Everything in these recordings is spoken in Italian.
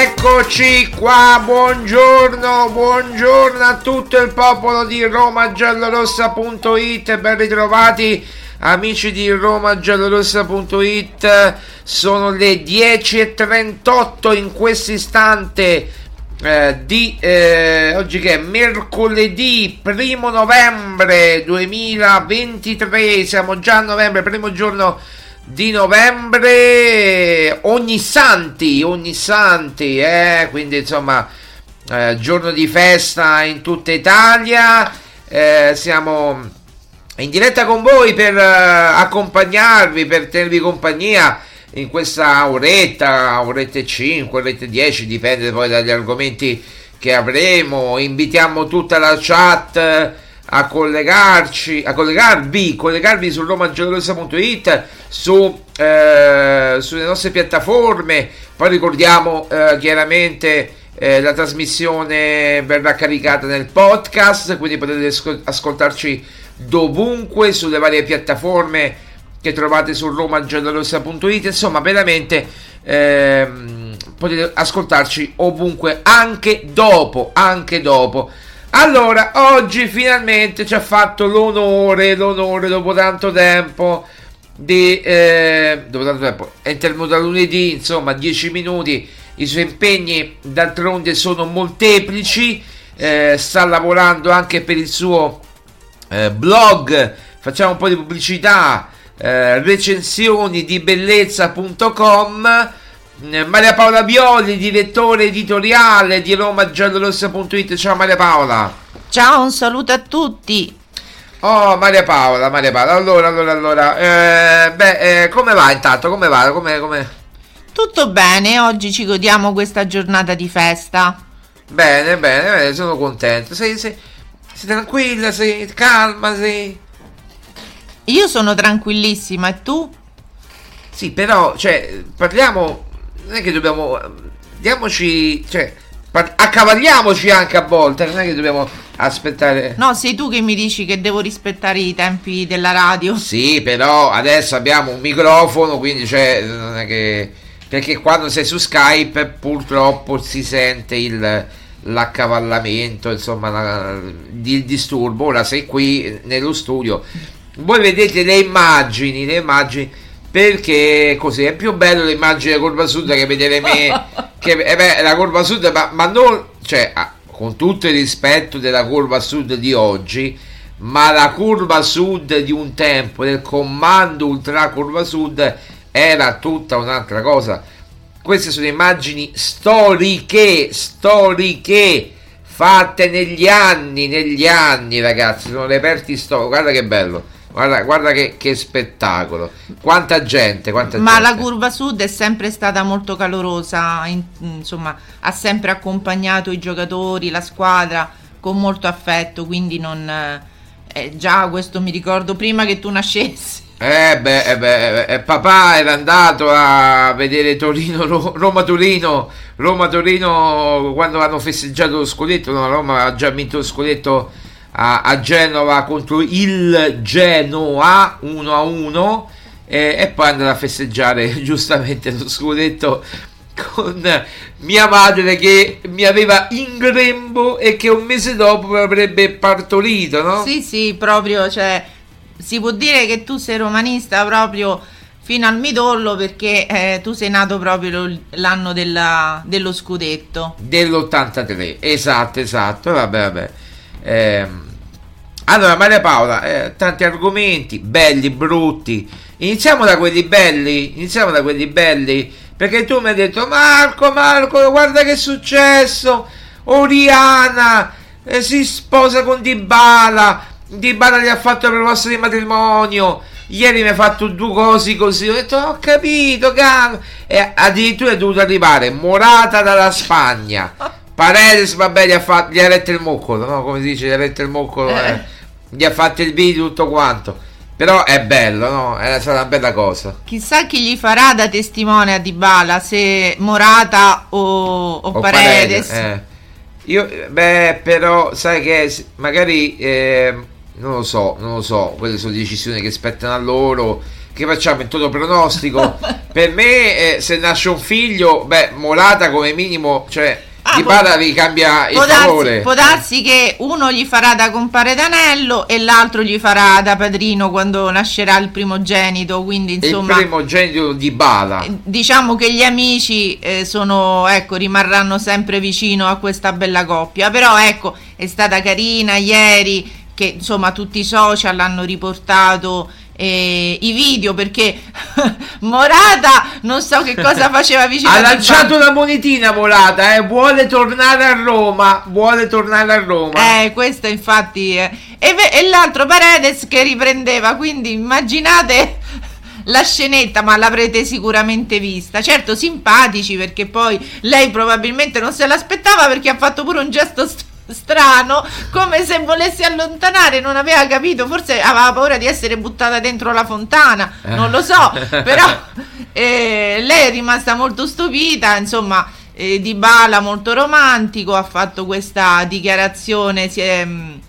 Eccoci qua, buongiorno, buongiorno a tutto il popolo di romagiallorossa.it, ben ritrovati amici di romagiallorossa.it, sono le 10.38 in questo istante eh, di eh, oggi che è mercoledì primo novembre 2023, siamo già a novembre, primo giorno di novembre ogni santi ogni santi eh? quindi insomma eh, giorno di festa in tutta Italia eh, siamo in diretta con voi per eh, accompagnarvi per tenervi compagnia in questa oretta oretta e 5 oretta e 10 dipende poi dagli argomenti che avremo invitiamo tutta la chat a collegarci, a collegarvi, collegarvi su romagiallorossa.it, su, eh, sulle nostre piattaforme. Poi ricordiamo eh, chiaramente eh, la trasmissione verrà caricata nel podcast, quindi potete ascol- ascoltarci dovunque sulle varie piattaforme che trovate su romagiallorossa.it. Insomma, veramente ehm, potete ascoltarci ovunque, anche dopo, anche dopo. Allora, oggi finalmente ci ha fatto l'onore, l'onore dopo tanto tempo di... Eh, dopo tanto tempo, è intervenuto lunedì, insomma, 10 minuti, i suoi impegni d'altronde sono molteplici, eh, sta lavorando anche per il suo eh, blog, facciamo un po' di pubblicità, eh, recensioni di bellezza.com Maria Paola Violi, direttore editoriale di romagiallorossa.it. Ciao Maria Paola. Ciao, un saluto a tutti. Oh, Maria Paola, Maria Paola. Allora, allora, allora. Eh, beh, eh, come va intanto? Come va? Come, come... Tutto bene, oggi ci godiamo questa giornata di festa. Bene, bene, bene sono contento. Sei, sei, sei tranquilla, sei calma, sei... Io sono tranquillissima, e tu? Sì, però, cioè, parliamo non è che dobbiamo diamoci cioè accavagliamoci anche a volte non è che dobbiamo aspettare. No sei tu che mi dici che devo rispettare i tempi della radio. Sì però adesso abbiamo un microfono quindi cioè non è che perché quando sei su Skype purtroppo si sente il l'accavallamento insomma la, il disturbo. Ora sei qui nello studio. Voi vedete le immagini le immagini perché così è più bello l'immagine della curva sud che vedere me che eh beh, la curva sud ma, ma non cioè ah, con tutto il rispetto della curva sud di oggi ma la curva sud di un tempo del comando ultra curva sud era tutta un'altra cosa. Queste sono immagini storiche storiche fatte negli anni negli anni ragazzi sono reperti storici guarda che bello Guarda, guarda che, che, spettacolo. Quanta gente, quanta Ma gente. la curva sud è sempre stata molto calorosa, in, insomma, ha sempre accompagnato i giocatori, la squadra con molto affetto, quindi non... Eh, già questo mi ricordo prima che tu nascessi. Eh beh, eh beh, eh, papà era andato a vedere Torino, Roma-Torino, Roma-Torino quando hanno festeggiato lo scudetto, no, Roma ha già vinto lo scudetto a, a Genova contro il Genoa 1 a 1 e, e poi andare a festeggiare giustamente lo scudetto con mia madre che mi aveva in grembo e che un mese dopo mi avrebbe partorito, no? Sì, sì, proprio, cioè, si può dire che tu sei romanista proprio fino al midollo perché eh, tu sei nato proprio l'anno della, dello scudetto. Dell'83, esatto, esatto, vabbè, vabbè. Eh, allora, Maria Paola, eh, tanti argomenti, belli, brutti. Iniziamo da quelli belli, iniziamo da quelli belli, perché tu mi hai detto, Marco, Marco, guarda che è successo, Oriana eh, si sposa con Dybala, Dybala gli ha fatto la proposta di matrimonio, ieri mi ha fatto due cose così, ho detto, ho capito, calma, e addirittura è dovuto arrivare Morata dalla Spagna, Paredes, vabbè, gli ha, fatto, gli ha retto il moccolo, no? Come si dice, gli ha retto il moccolo, eh. Gli ha fatto il video tutto quanto. Però è bello, no? È stata una bella cosa. Chissà chi gli farà da testimone a Dybala, se Morata o, o, o Paredes. Paredes eh. Io, beh, però, sai che magari, eh, non lo so, non lo so, quelle sono decisioni che spettano a loro. Che facciamo in toto pronostico? per me, eh, se nasce un figlio, beh, Morata come minimo, cioè Ah, Di Bala ricambia il può. Darsi, può darsi che uno gli farà da compare d'anello e l'altro gli farà da padrino quando nascerà il primogenito. Quindi, insomma, il primogenito di Bala. Eh, diciamo che gli amici eh, sono, ecco, rimarranno sempre vicino a questa bella coppia. Però ecco, è stata carina ieri che insomma tutti i social hanno riportato eh, i video perché Morata non so che cosa faceva vicino ha lanciato una monetina Morata eh, vuole tornare a Roma vuole tornare a Roma eh questo infatti eh. e, e l'altro Paredes che riprendeva quindi immaginate la scenetta, ma l'avrete sicuramente vista. Certo, simpatici perché poi lei probabilmente non se l'aspettava perché ha fatto pure un gesto st- strano, come se volesse allontanare, non aveva capito, forse aveva paura di essere buttata dentro la fontana, non lo so, però eh, lei è rimasta molto stupita, insomma, eh, Di Bala molto romantico, ha fatto questa dichiarazione, si è, mh,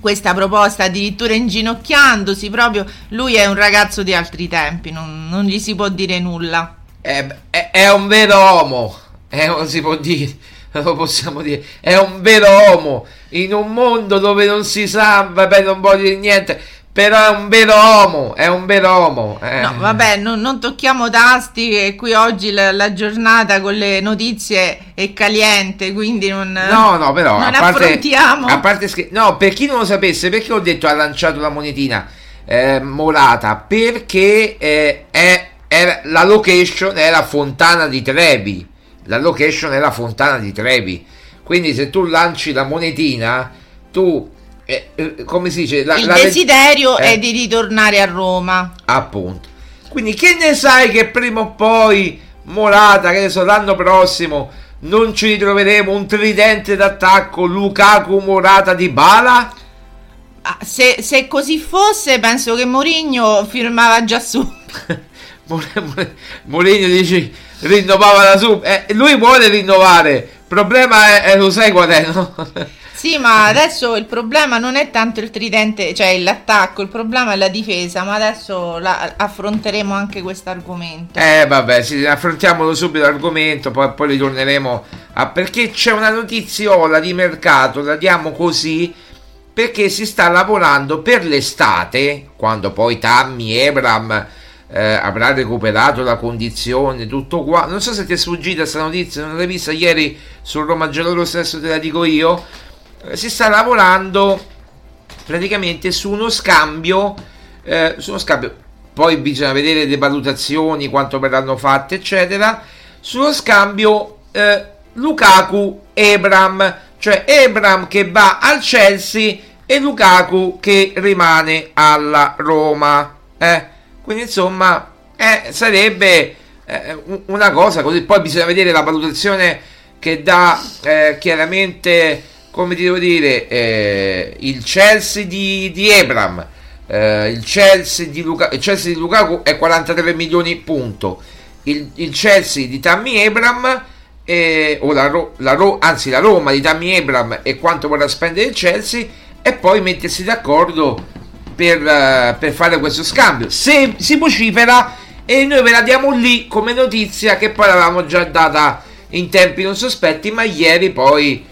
questa proposta addirittura inginocchiandosi, proprio lui è un ragazzo di altri tempi, non, non gli si può dire nulla. È, è, è un vero uomo, è, non si può dire, lo possiamo dire, è un vero uomo in un mondo dove non si sa, vabbè, non voglio dire niente. Però è un vero uomo, è un vero uomo. Eh. No, vabbè, non, non tocchiamo tasti, che qui oggi la, la, giornata con le notizie è caliente, quindi non, no, no, però, non a parte, affrontiamo. A parte scher- no, per chi non lo sapesse, perché ho detto ha lanciato la monetina eh, Morata? Perché eh, è, è, la location la fontana di Trevi. La location è la fontana di Trevi. Quindi se tu lanci la monetina, tu eh, eh, come si dice? La, il la desiderio eh. è di ritornare a Roma. Appunto. Quindi che ne sai che prima o poi Morata, che adesso l'anno prossimo non ci ritroveremo un tridente d'attacco Lukaku Morata di Bala? Ah, se, se, così fosse, penso che Mourinho firmava già su. Mourinho dice rinnovava la sub. Eh, lui vuole rinnovare. Il problema è, è lo sai qual è, no? Sì, ma adesso il problema non è tanto il tridente, cioè l'attacco, il problema è la difesa, ma adesso la, affronteremo anche questo argomento. Eh vabbè, sì, affrontiamolo subito l'argomento, poi, poi ritorneremo a... perché c'è una notiziola di mercato, la diamo così, perché si sta lavorando per l'estate, quando poi Tammy, Ebram... Eh, avrà recuperato la condizione, tutto qua. Non so se ti è sfuggita questa notizia, non l'hai vista ieri sul Roma Geloro stesso, te la dico io si sta lavorando praticamente su uno scambio, eh, su uno scambio, poi bisogna vedere le valutazioni, quanto verranno fatte, eccetera, sullo scambio eh, Lukaku-Ebram, cioè Ebram che va al Chelsea e Lukaku che rimane alla Roma. Eh? Quindi insomma eh, sarebbe eh, una cosa così, poi bisogna vedere la valutazione che dà eh, chiaramente come devo dire, eh, il Chelsea di, di Ebram, eh, il, Chelsea di Luca, il Chelsea di Lukaku è 43 milioni, punto. Il, il Chelsea di Tammy Ebram, eh, o la, la, anzi la Roma di Tammy Ebram e quanto vorrà spendere il Chelsea, e poi mettersi d'accordo per, uh, per fare questo scambio. Se si vocifera, e noi ve la diamo lì come notizia, che poi l'avevamo già data in tempi non sospetti, ma ieri poi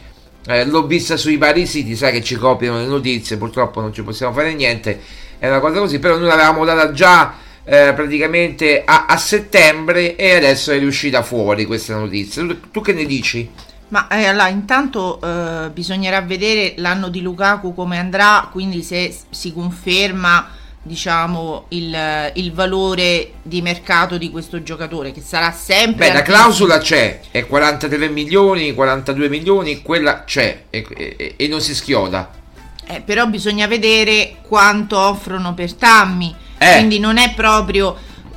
eh, l'ho vista sui vari siti, sai che ci copiano le notizie, purtroppo non ci possiamo fare niente, è una cosa così, però noi l'avevamo data già eh, praticamente a, a, settembre e adesso è riuscita fuori questa notizia. Tu, tu che ne dici? Ma eh, allora, intanto eh, bisognerà vedere l'anno di Lukaku come andrà, quindi se si conferma diciamo il, il, valore di mercato di questo giocatore che sarà sempre Beh, la clausola c'è è 43 milioni 42 milioni quella c'è e, e, e non si schioda eh, però bisogna vedere quanto offrono per Tammy eh. quindi non è proprio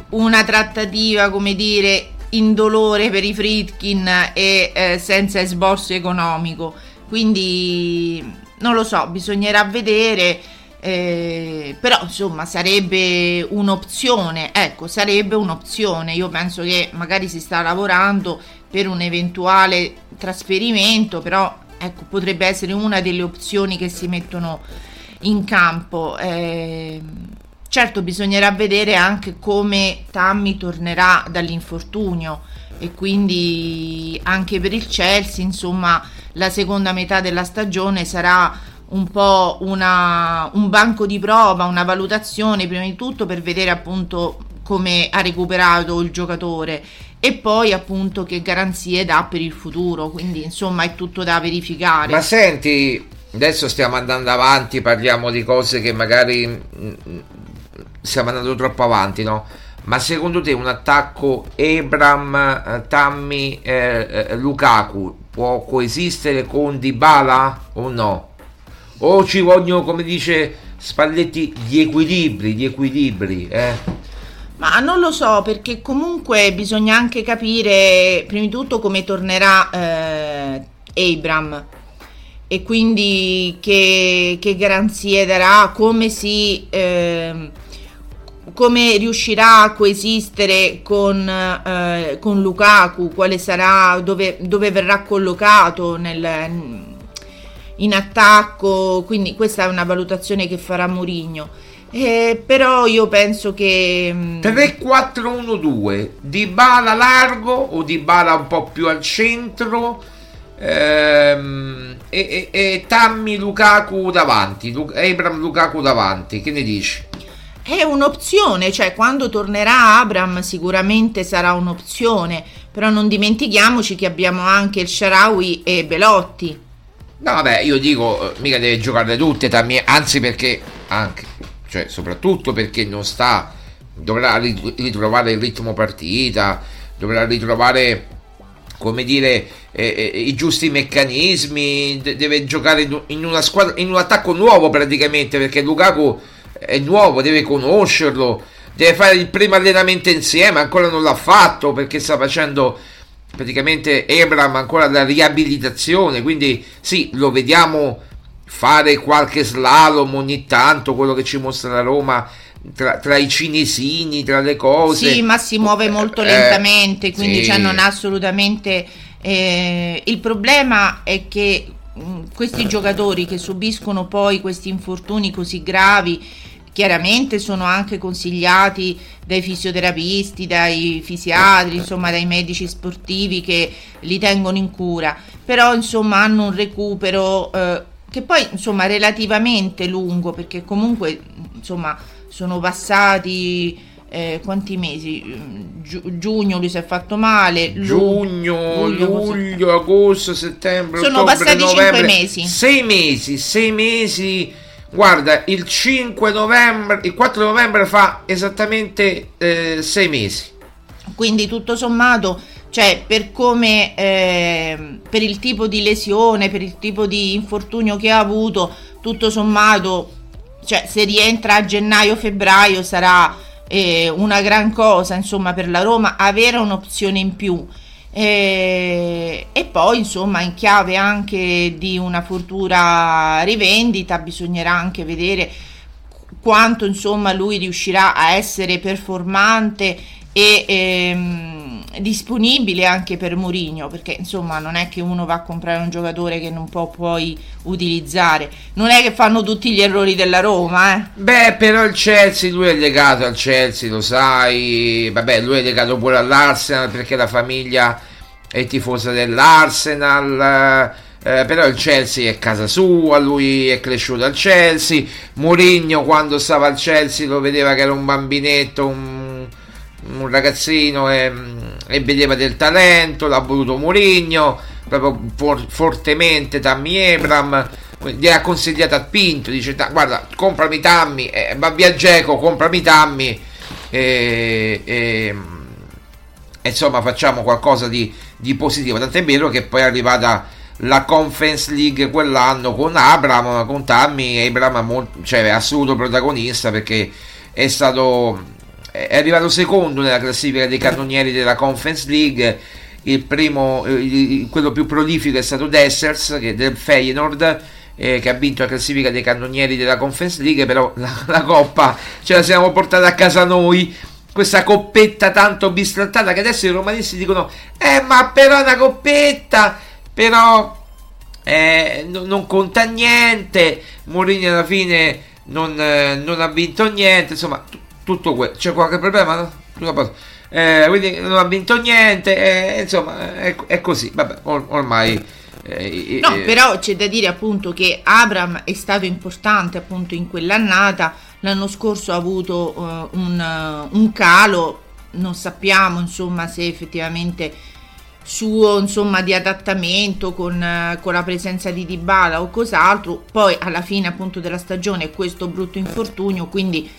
una trattativa come dire indolore per i Fritkin e eh, senza esborso economico quindi non lo so bisognerà vedere eh, però insomma sarebbe un'opzione, ecco, sarebbe un'opzione. Io penso che magari si sta lavorando per un eventuale trasferimento, però ecco, potrebbe essere una delle opzioni che si mettono in campo. Eh, certo, bisognerà vedere anche come Tammy tornerà dall'infortunio e quindi anche per il Chelsea, insomma, la seconda metà della stagione sarà un po' una, un banco di prova, una valutazione prima di tutto per vedere appunto come ha recuperato il giocatore e poi appunto che garanzie dà per il futuro, quindi insomma è tutto da verificare. Ma senti, adesso stiamo andando avanti, parliamo di cose che magari mm, mm, stiamo andando troppo avanti, no? Ma secondo te un attacco Ebram, eh, Tammy, eh, eh, Lukaku può coesistere con Dybala o no? o ci vogliono come dice Spalletti gli equilibri gli equilibri eh? ma non lo so perché comunque bisogna anche capire prima di tutto come tornerà eh, Abram e quindi che, che garanzie darà, come si... Eh, come riuscirà a coesistere con, eh, con Lukaku, quale sarà, dove, dove verrà collocato nel, in attacco, quindi questa è una valutazione che farà Mourinho. Eh, però io penso che 3-4-1-2 di bala largo o di bala un po' più al centro ehm, e, e, e, Tammy Lukaku davanti Lu- Abram Lukaku davanti che ne dici? È un'opzione, cioè quando tornerà Abram sicuramente sarà un'opzione, però non dimentichiamoci che abbiamo anche il Sharawi e Belotti. No, vabbè, io dico, eh, mica deve giocare tutte, anzi perché, anche, cioè soprattutto perché non sta, dovrà ritrovare il ritmo partita, dovrà ritrovare, come dire, eh, eh, i giusti meccanismi, deve giocare in una squadra, in un attacco nuovo praticamente, perché Lukaku è nuovo, deve conoscerlo, deve fare il primo allenamento insieme, ancora non l'ha fatto perché sta facendo praticamente Ebram ancora la riabilitazione, quindi sì, lo vediamo fare qualche slalom ogni tanto, quello che ci mostra la Roma tra, tra, i cinesini, tra le cose. Sì, ma si muove molto eh, lentamente, quindi sì. cioè non ha assolutamente... Eh, il problema è che questi giocatori che subiscono poi questi infortuni così gravi chiaramente sono anche consigliati dai fisioterapisti, dai fisiatri, insomma dai medici sportivi che li tengono in cura, però insomma hanno un recupero eh, che poi insomma relativamente lungo perché comunque insomma sono passati eh, quanti mesi? Gi- giugno lui si è fatto male. Giugno, luglio, luglio agosto, settembre. Sono ottobre, passati novembre, 5 mesi. 6 mesi, 6 mesi. Guarda, il 5 novembre, il 4 novembre fa esattamente 6 eh, mesi. Quindi tutto sommato, cioè per come, eh, per il tipo di lesione, per il tipo di infortunio che ha avuto, tutto sommato, cioè se rientra a gennaio-febbraio sarà eh, una gran cosa insomma per la Roma avere un'opzione in più e, e poi insomma in chiave anche di una futura rivendita bisognerà anche vedere quanto insomma lui riuscirà a essere performante e ehm, disponibile anche per Mourinho perché insomma non è che uno va a comprare un giocatore che non può poi utilizzare. Non è che fanno tutti gli errori della Roma eh. beh però il Chelsea lui è legato al Chelsea lo sai. Vabbè lui è legato pure all'Arsenal perché la famiglia è tifosa dell'Arsenal eh, però il Chelsea è casa sua, lui è cresciuto al Chelsea, Mourinho quando stava al Chelsea lo vedeva che era un bambinetto, un un ragazzino e, e, vedeva del talento, l'ha voluto Mourinho, proprio for, fortemente Tammy Abram, gli ha consigliato a Pinto, dice guarda comprami Tammy, eh, va via Geco, comprami Tammy e, e, e, insomma facciamo qualcosa di, di positivo, tant'è vero che poi è arrivata la Conference League quell'anno con Abram, con Tammy, Abram cioè, assoluto protagonista perché è stato è arrivato secondo nella classifica dei cannonieri della Conference League. Il primo, eh, quello più prolifico è stato Dessers che del Feyenoord. Eh, che ha vinto la classifica dei cannonieri della Conference League, però la, la coppa ce la siamo portata a casa noi questa coppetta tanto bistrattata che adesso i romanisti dicono eh ma però è una coppetta però eh, no, non conta niente Mourinho alla fine non, eh, non, ha vinto niente insomma tutto questo. C'è qualche problema? No? Eh, quindi non ha vinto niente, eh, insomma, è, è, così. Vabbè, or, ormai. Eh, no, però c'è da dire appunto che Abram è stato importante appunto in quell'annata. L'anno scorso ha avuto uh, un, uh, un calo, non sappiamo insomma se effettivamente suo insomma di adattamento con, uh, con, la presenza di Dybala o cos'altro poi alla fine appunto della stagione questo brutto infortunio quindi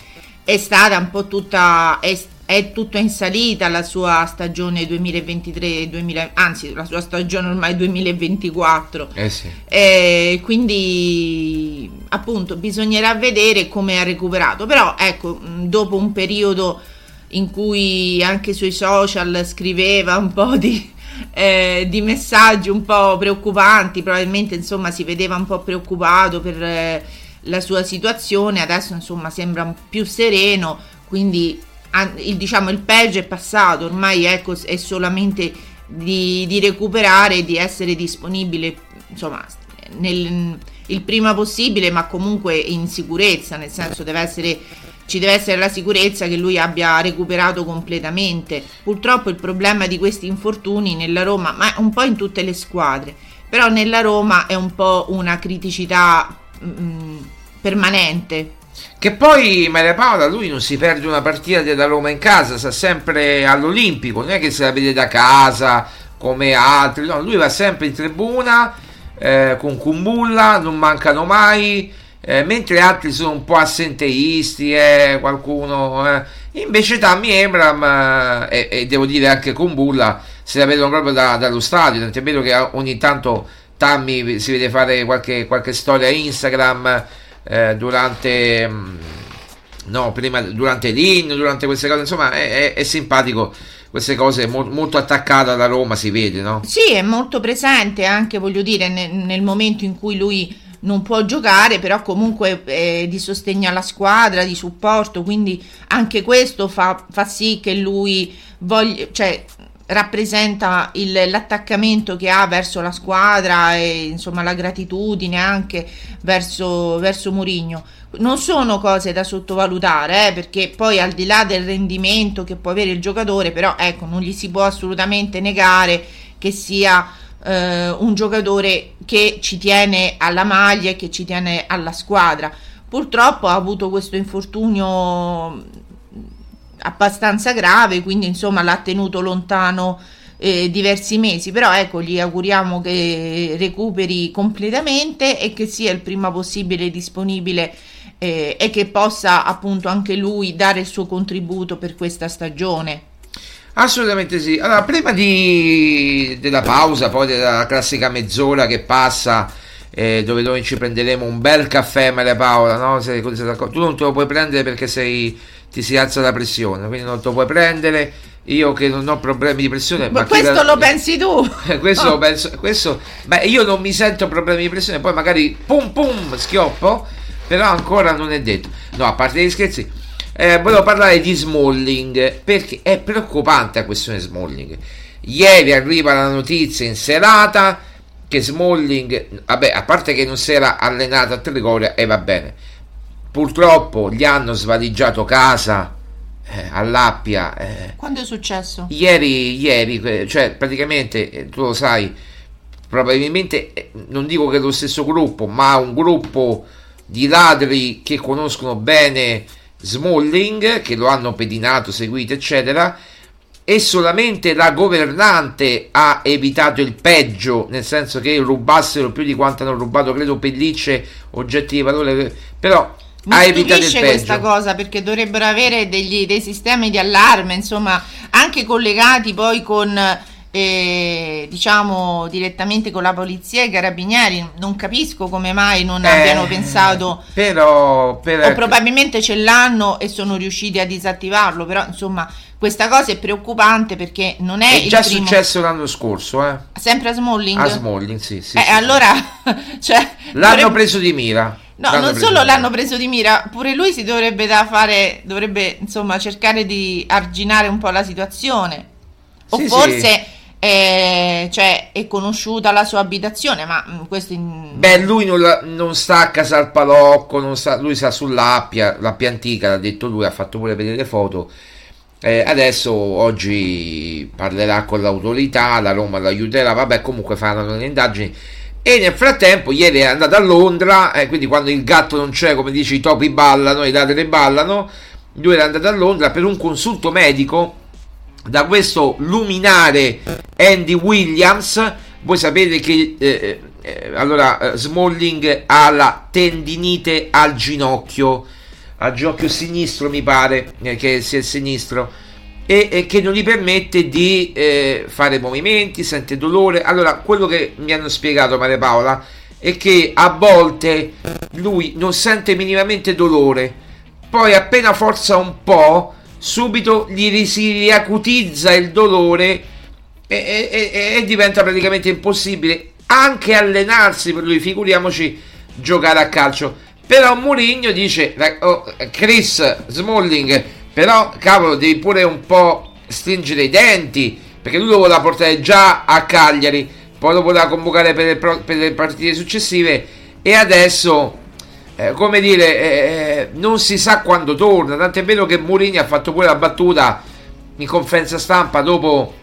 è stata un po' tutta è, è tutto in salita la sua stagione 2023 2000, anzi la sua stagione ormai 2024 eh sì. eh, quindi appunto bisognerà vedere come ha recuperato però ecco dopo un periodo in cui anche sui social scriveva un po' di eh, di messaggi un po' preoccupanti, probabilmente insomma si vedeva un po' preoccupato per eh, la sua situazione, adesso insomma sembra più sereno, quindi il, diciamo il peggio è passato, ormai ecco, è solamente di, di recuperare di essere disponibile insomma nel, il prima possibile ma comunque in sicurezza nel senso deve essere ci deve essere la sicurezza che lui abbia recuperato completamente. Purtroppo il problema di questi infortuni nella Roma ma un po' in tutte le squadre però nella Roma è un po' una criticità mh, mm, permanente che poi Maria Paola lui non si perde una partita della Roma in casa, sta sempre all'Olimpico, non è che se la vede da casa come altri, no, lui va sempre in tribuna eh, con Kumbulla, non mancano mai, eh, mentre altri sono un po' assenteisti, eh, qualcuno... Eh. Invece Tammy Ebram eh, e, devo dire anche Kumbulla se la vedono proprio da, dallo stadio, tant'è vero che ogni tanto Tammy si vede fare qualche, qualche storia Instagram eh, durante mm, no, prima, durante l'inno, durante queste cose, insomma è, è, è simpatico queste cose mo- molto attaccato alla Roma si vede, no? Sì, è molto presente anche, voglio dire, nel, nel momento in cui lui non può giocare, però comunque eh, di sostegno alla squadra, di supporto, quindi anche questo fa, fa sì che lui voglia, cioè, rappresenta il, l'attaccamento che ha verso la squadra e insomma la gratitudine anche verso, verso Mourinho. Non sono cose da sottovalutare, eh, perché poi al di là del rendimento che può avere il giocatore, però ecco, non gli si può assolutamente negare che sia eh, un giocatore che ci tiene alla maglia e che ci tiene alla squadra. Purtroppo ha avuto questo infortunio abbastanza grave, quindi insomma l'ha tenuto lontano eh, diversi mesi, però ecco gli auguriamo che recuperi completamente e che sia il prima possibile disponibile eh, e che possa appunto anche lui dare il suo contributo per questa stagione. Assolutamente sì. Allora, prima di, della pausa, poi della classica mezz'ora che passa, eh, dove noi ci prenderemo un bel caffè, Maria Paola, no? Se, tu non te lo puoi prendere perché sei ti si alza la pressione, quindi non lo puoi prendere. Io che non ho problemi di pressione, ma, ma questo la... lo pensi tu? questo oh. lo penso, questo, beh, io non mi sento problemi di pressione, poi magari pum pum schioppo, però ancora non è detto. No, a parte gli scherzi, eh, volevo parlare di Smalling perché è preoccupante la questione Smalling. Ieri arriva la notizia in serata che Smalling, vabbè, a parte che non si era allenato a Trigoria e va bene purtroppo gli hanno svaligiato casa eh, all'Appia. Eh. Quando è successo? Ieri, ieri, cioè praticamente eh, tu lo sai, probabilmente eh, non dico che è lo stesso gruppo, ma un gruppo di ladri che conoscono bene Smalling, che lo hanno pedinato, seguito, eccetera. E solamente la governante ha evitato il peggio, nel senso che rubassero più di quanto hanno rubato, credo, pellicce, oggetti di valore. Però mi evitato il peggio. questa cosa perché dovrebbero avere degli, dei sistemi di allarme, insomma, anche collegati poi con eh, diciamo direttamente con la polizia e i carabinieri. Non capisco come mai non eh, abbiano pensato, però, per... o probabilmente ce l'hanno e sono riusciti a disattivarlo. Però insomma, questa cosa è preoccupante perché non è, è già primo... successo l'anno scorso, eh? sempre a Smalling. A Smalling, sì, sì, eh, sì allora, cioè, l'hanno dovrebbe... preso di mira. No, l'hanno non solo l'hanno preso di mira, pure lui si dovrebbe da fare, dovrebbe insomma cercare di arginare un po' la situazione. O sì, forse sì. È, cioè, è, conosciuta la sua abitazione, ma mm, questo in... Beh, lui non, la, non, sta a casa al palocco, sta, lui sta sull'appia, l'appia antica, l'ha detto lui, ha fatto pure vedere le foto. Eh, adesso oggi parlerà con l'autorità, la Roma lo aiuterà, vabbè comunque faranno le indagini e nel frattempo, ieri è andato a Londra, eh, quindi quando il gatto non c'è, come dice, i topi ballano, i ladri ballano. Lui era andato a Londra per un consulto medico da questo luminare Andy Williams. Voi sapete che eh, eh, allora eh, Smalling ha la tendinite al ginocchio, al ginocchio sinistro, mi pare eh, che sia il sinistro e, e che non gli permette di eh, fare movimenti, sente dolore. Allora, quello che mi hanno spiegato Maria Paola è che a volte lui non sente minimamente dolore, poi appena forza un po', subito gli si riacutizza il dolore e, e, e diventa praticamente impossibile anche allenarsi per lui, figuriamoci giocare a calcio. Però Mourinho dice, oh, Chris Smalling, però cavolo devi pure un po' stringere i denti, perché lui lo voleva portare già a Cagliari, poi lo voleva convocare per le, per le partite successive e adesso, eh, come dire, eh, non si sa quando torna, tant'è vero che Mourinho ha fatto pure la battuta in conferenza stampa dopo,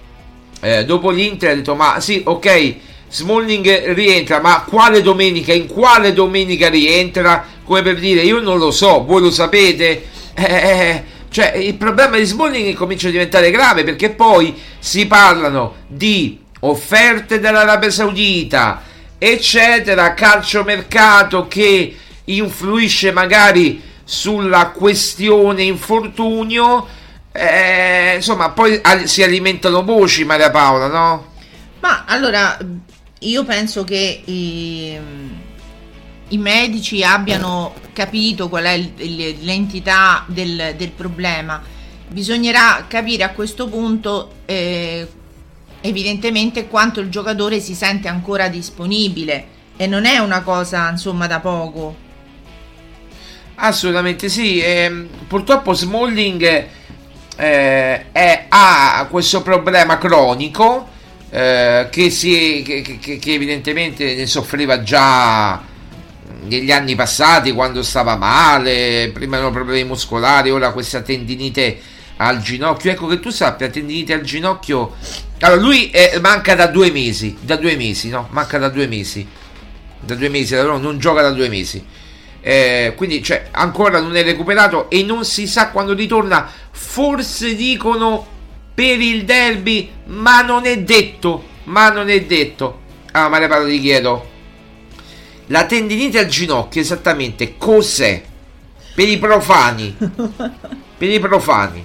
eh, dopo l'Inter, ha detto ma sì, ok, Smalling rientra, ma quale domenica? In quale domenica rientra? Come per dire, io non lo so, voi lo sapete? Cioè, il problema di Smalling comincia a diventare grave perché poi si parlano di offerte dall'Arabia Saudita, eccetera, calciomercato che influisce magari sulla questione infortunio. Eh, insomma, poi si alimentano voci, Maria Paola, no? Ma allora, io penso che i, i medici abbiano capito qual è l'entità del, del, problema. Bisognerà capire a questo punto eh, evidentemente quanto il giocatore si sente ancora disponibile e non è una cosa insomma da poco. Assolutamente sì, eh, purtroppo Smalling eh, è, ha questo problema cronico eh, che, si, che, che, che, evidentemente ne soffriva già negli anni passati quando stava male, prima erano problemi muscolari, ora questa tendinite al ginocchio. Ecco che tu sappia, tendinite al ginocchio. Allora, lui è, manca da due mesi, da due mesi, no? Manca da due mesi. Da due mesi, allora non gioca da due mesi. Eh, quindi cioè, ancora non è recuperato e non si sa quando ritorna. Forse dicono per il derby, ma non è detto, ma non è detto. Ah, Maria Paolo ti chiedo, la tendinite al ginocchio esattamente cos'è? Per i profani, per i profani.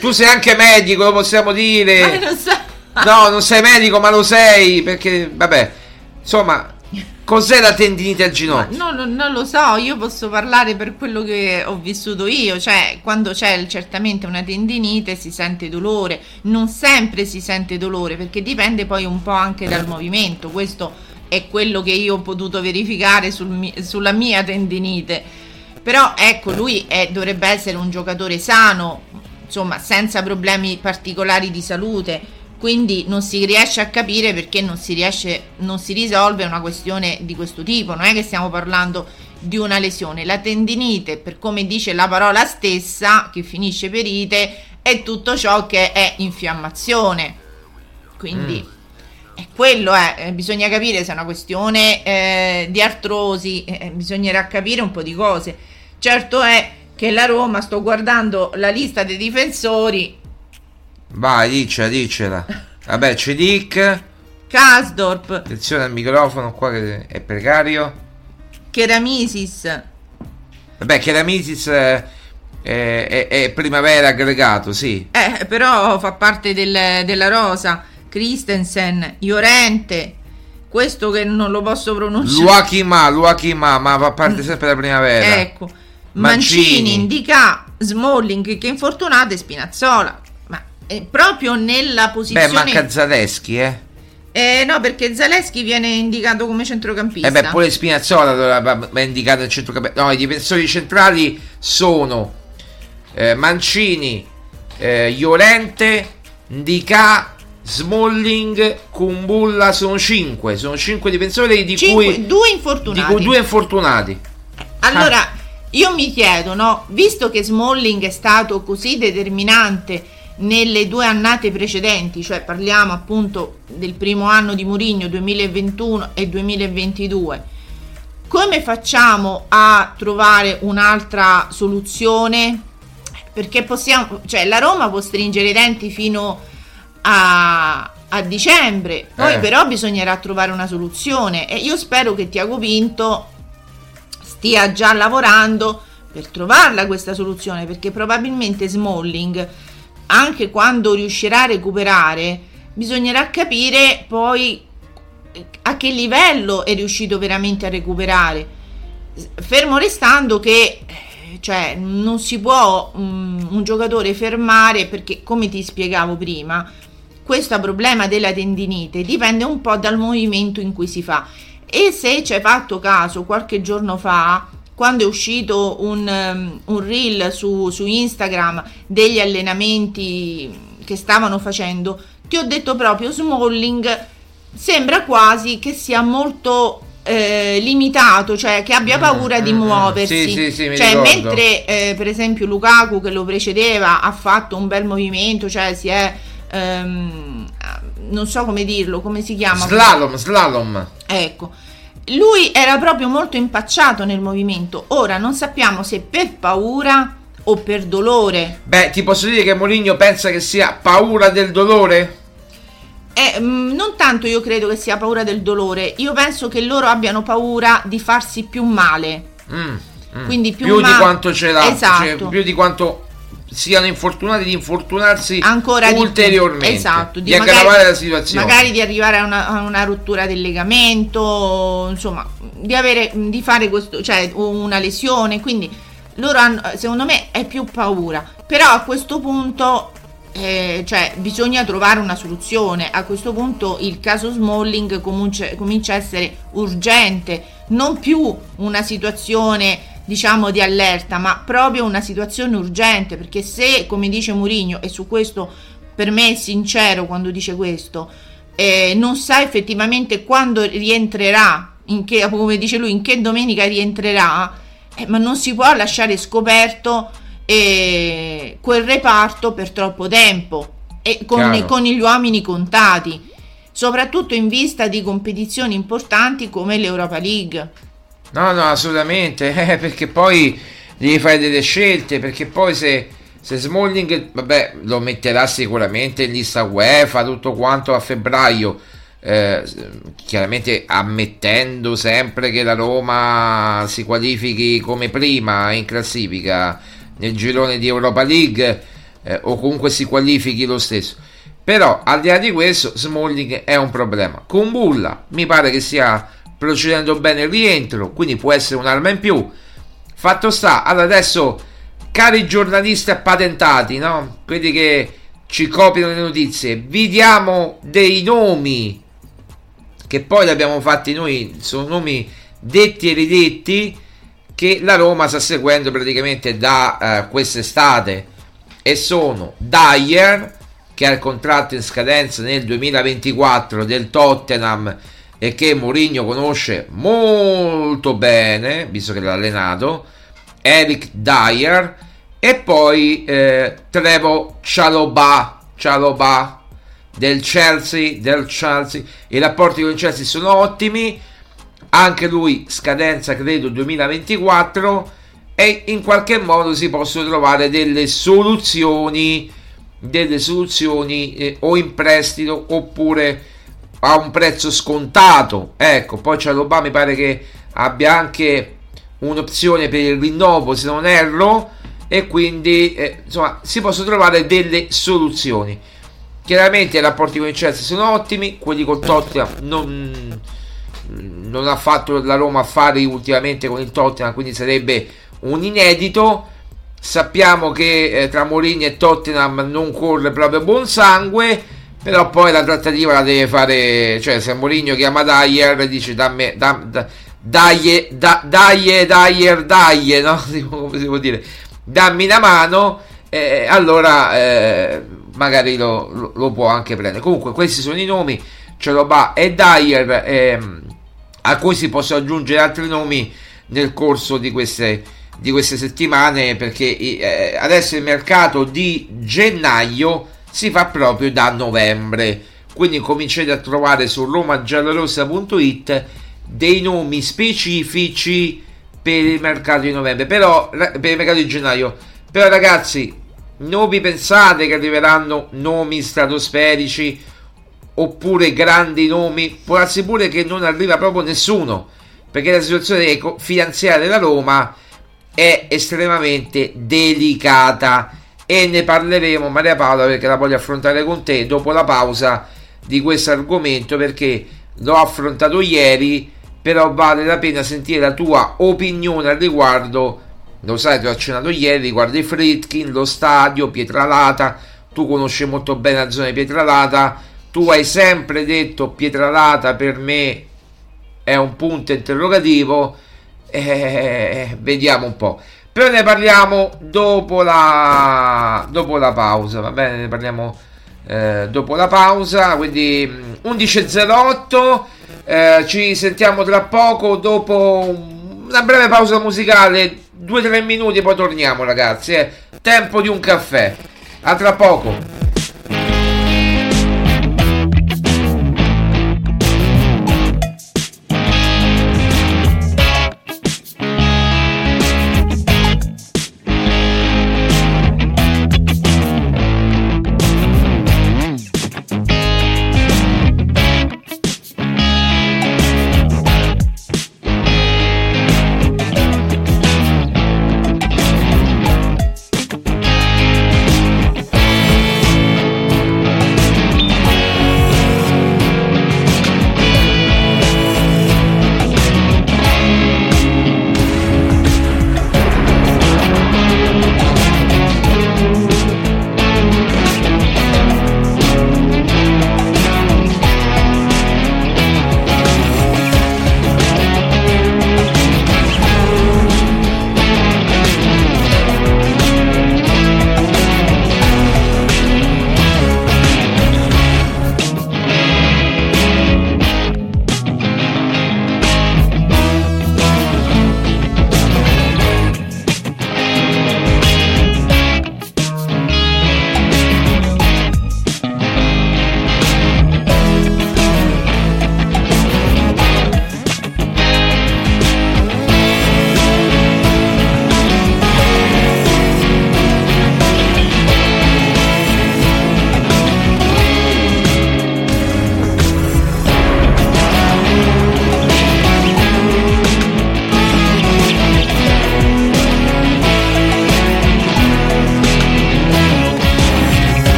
Tu sei anche medico, lo possiamo dire. Non so. No, non sei medico, ma lo sei, perché, vabbè, insomma, Cos'è la tendinite al ginocchio? No, no, non lo so, io posso parlare per quello che ho vissuto io, cioè quando c'è certamente una tendinite si sente dolore, non sempre si sente dolore perché dipende poi un po' anche dal movimento, questo è quello che io ho potuto verificare sul, sulla mia tendinite, però ecco lui è, dovrebbe essere un giocatore sano, insomma senza problemi particolari di salute quindi non si riesce a capire perché non si riesce, non si risolve una questione di questo tipo, non è che stiamo parlando di una lesione, la tendinite, per come dice la parola stessa, che finisce per ite, è tutto ciò che è infiammazione. Quindi mm. Quello è, eh, bisogna capire se è una questione eh, di artrosi, eh, eh, bisognerà capire un po' di cose. Certo è che la Roma, sto guardando la lista dei difensori, Vai, dicela, dicela. Vabbè, Cedic. Kasdorp. Attenzione al microfono qua che è precario. Keramisis. Vabbè, Keramisis è, è, è, primavera aggregato, sì. Eh, però fa parte del, della rosa. Christensen, Iorente. Questo che non lo posso pronunciare. Luachima, Luachima, ma fa parte sempre della primavera. Ecco. Mancini, Mancini Indica, Smalling che è infortunato e Spinazzola eh, proprio nella posizione... Beh, manca Zaleschi, eh. Eh, no, perché Zaleschi viene indicato come centrocampista. Eh beh, pure Spinazzola è indicato nel centrocampista. No, i difensori centrali sono eh, Mancini, eh, Iolente, Ndica, Smalling, Kumbulla, sono 5. Sono 5 difensori di cinque, cui... Due infortunati. Di cui due infortunati. Allora, ah. io mi chiedo, no? Visto che Smalling è stato così determinante nelle due annate precedenti, cioè parliamo appunto del primo anno di Mourinho 2021 e 2022, come facciamo a trovare un'altra soluzione? Perché possiamo, cioè la Roma può stringere i denti fino a, a dicembre, poi eh. però bisognerà trovare una soluzione e io spero che Tiago Pinto stia già lavorando per trovarla questa soluzione perché probabilmente Smalling anche quando riuscirà a recuperare, bisognerà capire poi a che livello è riuscito veramente a recuperare. Fermo restando che cioè, non si può um, un giocatore fermare perché, come ti spiegavo prima, questo problema della tendinite dipende un po' dal movimento in cui si fa e se ci hai fatto caso qualche giorno fa quando è uscito un, um, un reel su, su Instagram degli allenamenti che stavano facendo ti ho detto proprio Smalling sembra quasi che sia molto eh, limitato, cioè che abbia paura mm, di mm, mm. muoversi. Sì, sì, sì, cioè, mentre eh, per esempio Lukaku che lo precedeva ha fatto un bel movimento, cioè si è ehm, non so come dirlo, come si chiama? Slalom, slalom. Ecco. Lui era proprio molto impacciato nel movimento. Ora non sappiamo se per paura o per dolore. Beh, ti posso dire che Moligno pensa che sia paura del dolore? Eh, non tanto io credo che sia paura del dolore, io penso che loro abbiano paura di farsi più male. Mm, mm. Quindi più, più ma- di quanto ce l'ha, esatto. cioè, più di quanto siano infortunati di infortunarsi ancora ulteriormente di, esatto, di, di aggravare la situazione. magari di arrivare a una, a una, rottura del legamento insomma di, avere, di fare questo cioè una lesione quindi loro hanno secondo me è più paura. Però a questo punto eh, cioè bisogna trovare una soluzione. A questo punto il caso Smalling comincia, comincia a essere urgente non più una situazione diciamo di allerta, ma proprio una situazione urgente, perché se, come dice Mourinho, e su questo per me è sincero quando dice questo, eh, non sa effettivamente quando rientrerà, in che, come dice lui, in che domenica rientrerà, eh, ma non si può lasciare scoperto eh, quel reparto per troppo tempo e con, con gli uomini contati, soprattutto in vista di competizioni importanti come l'Europa League. No, no, assolutamente, eh, perché poi devi fare delle scelte, perché poi se, se Smalling, vabbè, lo metterà sicuramente in lista UEFA, tutto quanto a febbraio, eh, chiaramente ammettendo sempre che la Roma si qualifichi come prima in classifica nel girone di Europa League eh, o comunque si qualifichi lo stesso. Però al di là di questo Smalling è un problema. Con Bulla mi pare che sia procedendo bene il rientro, quindi può essere un'arma in più. Fatto sta, allora adesso, cari giornalisti appatentati, no? Quelli che ci copiano le notizie, vi diamo dei nomi che poi li abbiamo fatti noi, sono nomi detti e ridetti che la Roma sta seguendo praticamente da uh, quest'estate e sono Dyer che ha il contratto in scadenza nel 2024 del Tottenham e che Mourinho conosce molto bene, visto che l'ha allenato, Eric Dyer e poi eh, Trevo Cialoba, Cialoba del Chelsea, del Chelsea. I rapporti con il Chelsea sono ottimi, anche lui scadenza credo 2024 e in qualche modo si possono trovare delle soluzioni delle soluzioni eh, o in prestito oppure a un prezzo scontato. Ecco, poi Cialobà mi pare che abbia anche un'opzione per il rinnovo, se non erro, e quindi eh, insomma si possono trovare delle soluzioni. Chiaramente i rapporti con il Chelsea sono ottimi, quelli con Tottenham non, non ha fatto la Roma affari ultimamente con il Tottenham, quindi sarebbe un inedito. Sappiamo che eh, tra Mourinho e Tottenham non corre proprio buon sangue però poi la trattativa la deve fare, cioè se Mourinho chiama Dyer dice dammi, dam, da, dai, da, dai, dai, no? Come si può dire? Dammi una mano, eh, allora eh, magari lo, lo, può anche prendere. Comunque questi sono i nomi, Ceroba e Dyer, eh, a cui si possono aggiungere altri nomi nel corso di queste, di queste settimane, perché eh, adesso il mercato di gennaio si fa proprio da novembre. Quindi cominciate a trovare su romagiallorossa.it dei nomi specifici per il mercato di novembre, però per il mercato di gennaio. Però ragazzi, non vi pensate che arriveranno nomi stratosferici oppure grandi nomi? Può darsi pure che non arriva proprio nessuno, perché la situazione finanziaria della Roma è estremamente delicata e ne parleremo Maria Paola perché la voglio affrontare con te dopo la pausa di questo argomento perché l'ho affrontato ieri però vale la pena sentire la tua opinione al riguardo. Lo sai ti ho accennato ieri riguardo i Fritkin, lo stadio, Pietralata. Tu conosci molto bene la zona di Pietralata, tu hai sempre detto Pietralata per me è un punto interrogativo, eh, vediamo un po'. Però ne parliamo dopo la, dopo la pausa, va bene? Ne parliamo eh, dopo la pausa, quindi 11.08, eh, ci sentiamo tra poco dopo una breve pausa musicale, 2-3 minuti, poi torniamo ragazzi, eh. tempo di un caffè. A tra poco.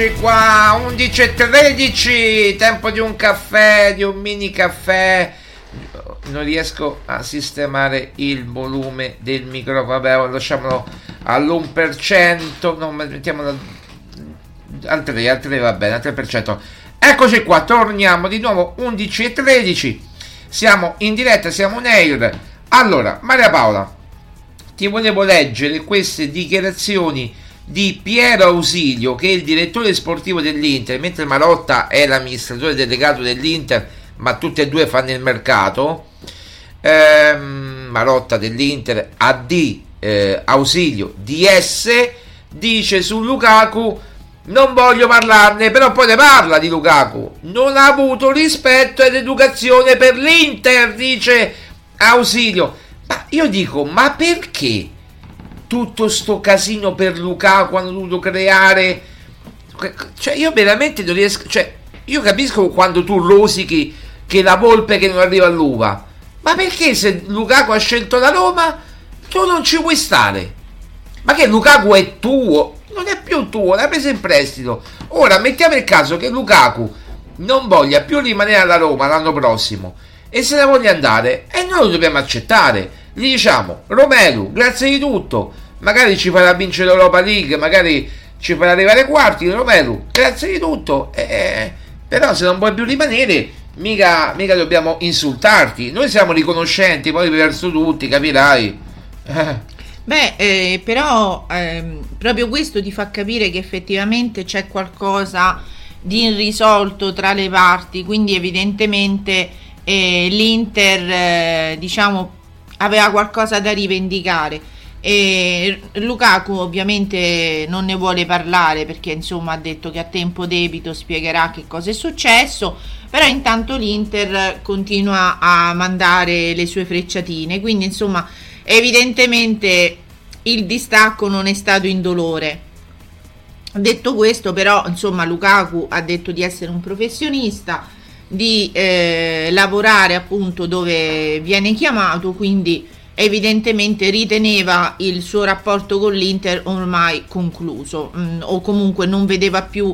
Eccoci qua, 11.13, tempo di un caffè, di un mini caffè. Non riesco a sistemare il volume del microfono, vabbè, lasciamolo all'1%, no, mettiamolo al 3, al 3 va bene, al 3%. Eccoci qua, torniamo di nuovo 11.13, siamo in diretta, siamo in air. Allora, Maria Paola, ti volevo leggere queste dichiarazioni di Piero Ausilio, che è il direttore sportivo dell'Inter, mentre Marotta è l'amministratore delegato dell'Inter, ma tutti e due fanno il mercato. Ehm, Marotta dell'Inter, AD eh, Ausilio DS, dice su Lukaku non voglio parlarne, però poi ne parla di Lukaku. Non ha avuto rispetto ed educazione per l'Inter, dice Ausilio. Ma io dico, ma perché tutto sto casino per Lukaku hanno dovuto creare? Cioè, io veramente non riesco. Cioè, io capisco quando tu rosichi che la volpe che non arriva all'uva. Ma perché se Lukaku ha scelto la Roma, tu non ci puoi stare? Ma che Lukaku è tuo? Non è più tuo, l'hai preso in prestito. Ora mettiamo il caso che Lukaku non voglia più rimanere alla Roma l'anno prossimo e se ne voglia andare e noi lo dobbiamo accettare gli diciamo Romelu grazie di tutto. Magari ci farà vincere l'Europa League magari ci farà arrivare quarti. Romelu grazie di tutto. Eh, però se non vuoi più rimanere mica, mica dobbiamo insultarti. Noi siamo riconoscenti poi verso tutti capirai. Eh. Beh, eh, però ehm, proprio questo ti fa capire che effettivamente c'è qualcosa di irrisolto tra le parti, quindi evidentemente eh, l'Inter eh, diciamo aveva qualcosa da rivendicare. E Lukaku ovviamente non ne vuole parlare perché insomma ha detto che a tempo debito spiegherà che cosa è successo, però intanto l'Inter continua a mandare le sue frecciatine, quindi insomma evidentemente il distacco non è stato indolore. Detto questo però insomma Lukaku ha detto di essere un professionista, di eh, lavorare appunto dove viene chiamato, quindi evidentemente riteneva il suo rapporto con l'Inter ormai concluso mh, mm, o comunque non vedeva più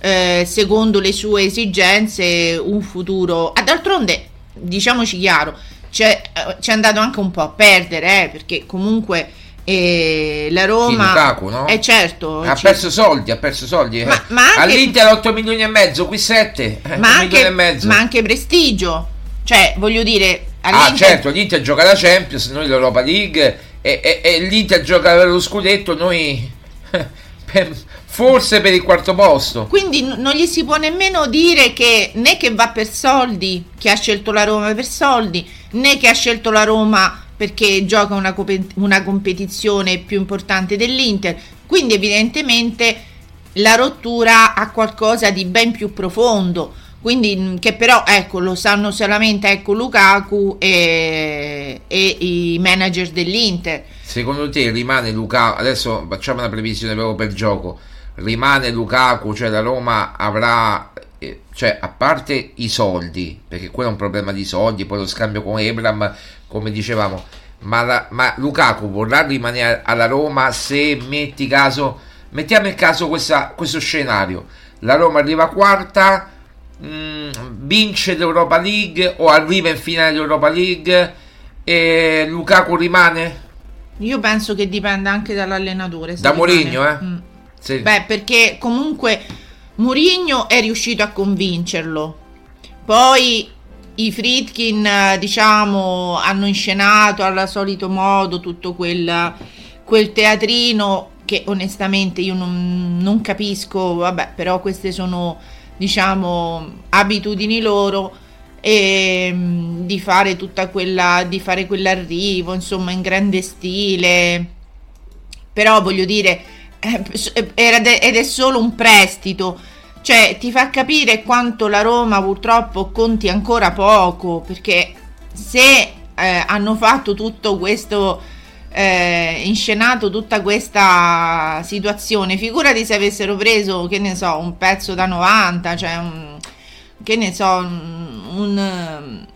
eh, secondo le sue esigenze un futuro. Ah, d'altronde, diciamoci chiaro, c'è, eh, c'è andato anche un po' a perdere eh, perché comunque e la Roma Lukaku, no? Eh certo, ha perso soldi, ha perso soldi. Ma, ma anche, All'Inter 8 milioni e mezzo, qui 7, eh, ma, anche, ma anche prestigio. Cioè, voglio dire, Ah, certo, l'Inter gioca la Champions, noi l'Europa League e, e, e l'Inter gioca lo scudetto, noi forse per il quarto posto. Quindi n- non gli si può nemmeno dire che né che va per soldi, che ha scelto la Roma per soldi, né che ha scelto la Roma perché gioca una, una competizione più importante dell'Inter, quindi evidentemente la rottura ha qualcosa di ben più profondo, quindi mm, che però ecco lo sanno solamente ecco Lukaku e, e i manager dell'Inter. Secondo te rimane Lukaku, adesso facciamo una previsione proprio per gioco, rimane Lukaku, cioè la Roma avrà eh, cioè a parte i soldi, perché quello è un problema di soldi, poi lo scambio con Ebram come dicevamo, ma, la, ma Lukaku vorrà rimanere alla Roma se metti caso, mettiamo in caso questa, questo scenario, la Roma arriva quarta, mh, mm, vince l'Europa League o arriva in finale dell'Europa League e Lukaku rimane? Io penso che dipenda anche dall'allenatore. Da Mourinho, eh? Mm. Sì. Beh, perché comunque Mourinho è riuscito a convincerlo. Poi i Fritkin, diciamo, hanno inscenato al solito modo tutto quel, quel teatrino che onestamente io non, non, capisco, vabbè, però queste sono, diciamo, abitudini loro e mm, di fare tutta quella, di fare quell'arrivo, insomma, in grande stile. Però voglio dire, eh, ed è solo un prestito cioè, ti fa capire quanto la Roma purtroppo conti ancora poco, perché se eh, hanno fatto tutto questo, eh, inscenato tutta questa situazione, figurati se avessero preso, che ne so, un pezzo da 90, cioè un, che ne so, un, un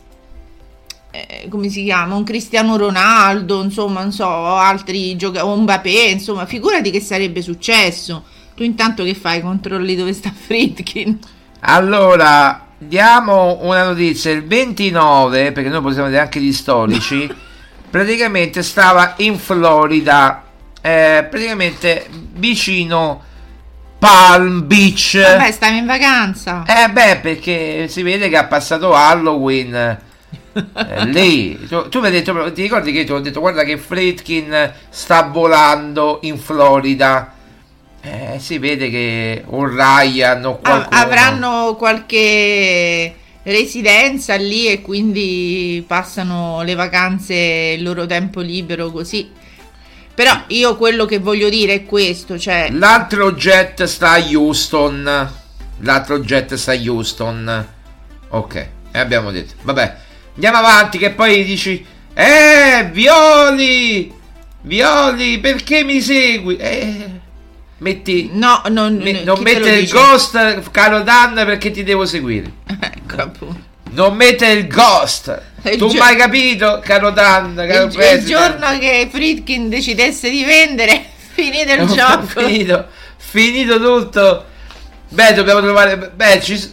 eh, come si chiama, un Cristiano Ronaldo, insomma, non so, altri giocatori, un Mbappé, insomma, figurati che sarebbe successo. Tu intanto che fai? Controlli dove sta Fritkin? Allora, diamo una notizia. Il 29, perché noi possiamo vedere anche gli storici, praticamente stava in Florida, eh, praticamente vicino Palm Beach. Vabbè, stava in vacanza. Eh beh, perché si vede che ha passato Halloween Eh, lì, tu, tu mi hai detto, ti ricordi che ti ho detto guarda che Fredkin sta volando in Florida? Eh, si vede che un Ryan o qualcuno... avranno qualche residenza lì e quindi passano le vacanze, il loro tempo libero così. Però io quello che voglio dire è questo, cioè L'altro jet sta a Houston. L'altro jet sta a Houston. Ok, e abbiamo detto. Vabbè, andiamo avanti che poi dici... Eh, Violi! Violi, perché mi segui? Eh, metti... no, non, me- non mettere il ghost, caro Dan, perché ti devo seguire. Ecco appunto. Non mettere il ghost. Il tu gio- mai capito, caro Dan, caro Il, il president? giorno che Friedkin decidesse di vendere, finito il Ho gioco. Finito, finito tutto. Beh, dobbiamo trovare. Beh, ci,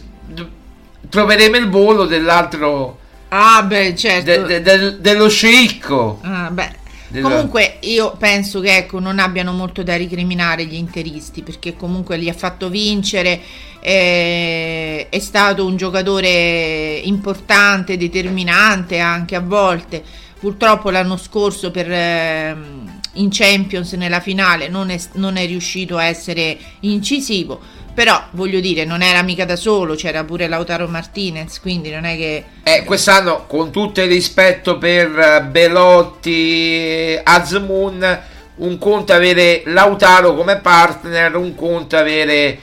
troveremo il volo dell'altro. Ah, beh, certo. de- de- del- dello sceicco. Ah, beh. Del- Comunque io penso che ecco, non abbiano molto da ricriminare gli interisti perché comunque li ha fatto vincere, eh, è stato un giocatore importante, determinante anche a volte. Purtroppo l'anno scorso per, ehm, in Champions nella finale non è, non è riuscito a essere incisivo, però voglio dire non era mica da solo, c'era pure Lautaro Martinez, quindi non è che... Eh, quest'anno, con tutto il rispetto per eh, Belotti, Azmoon, un conto avere Lautaro come partner, un conto avere.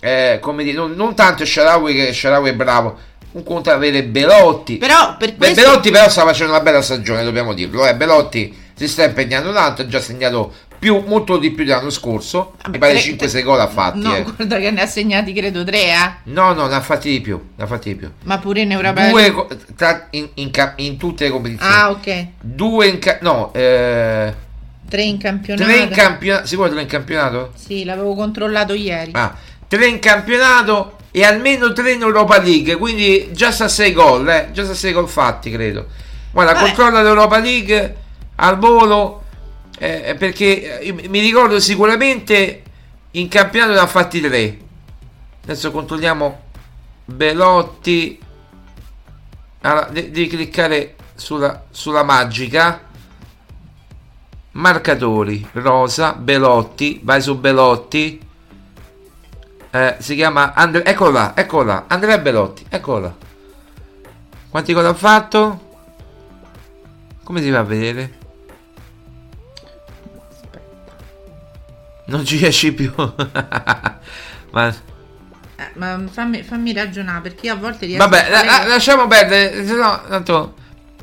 eh, come dire, non, non tanto Sharawi che Sharawi è bravo, un conto avere Belotti. Però per questo... Belotti però sta facendo una bella stagione, dobbiamo dirlo. Eh. Belotti si sta impegnando tanto, ha già segnato più, molto di più dell'anno scorso. Mi pare tre- 5-6 gol ha fatti. No, eh. guarda che ne ha segnati credo tre, eh. No, no, ne ha fatti di più. Ne ha fatti di più. Ma pure in Europa. Due tra- in, in in tutte le competizioni. Ah, ok. Due in no, eh, Tre in campionato. tre in campionato. Si può tre in campionato? Sì, l'avevo controllato ieri. Ah, tre in campionato e almeno tre in Europa League. Quindi già sta 6 gol, eh. Già sta 6 gol fatti, credo. Guarda, Vabbè. controlla l'Europa League al volo. Eh, perché eh, mi ricordo sicuramente in campionato ne ha fatti tre. Adesso controlliamo Belotti. Allora, de- devi cliccare sulla, sulla magica. Marcatori, Rosa, Belotti, vai su Belotti. Eh, si chiama Andre- eccolo là, eccolo là, Andrea Belotti, eccolo là. Quanti gol ha fatto? Come si va a vedere? Non ci riesci più. Ma Eh, ma fammi, fammi ragionare perché io a volte riesco vabbè, a fare- la- lasciamo perdere, se no tanto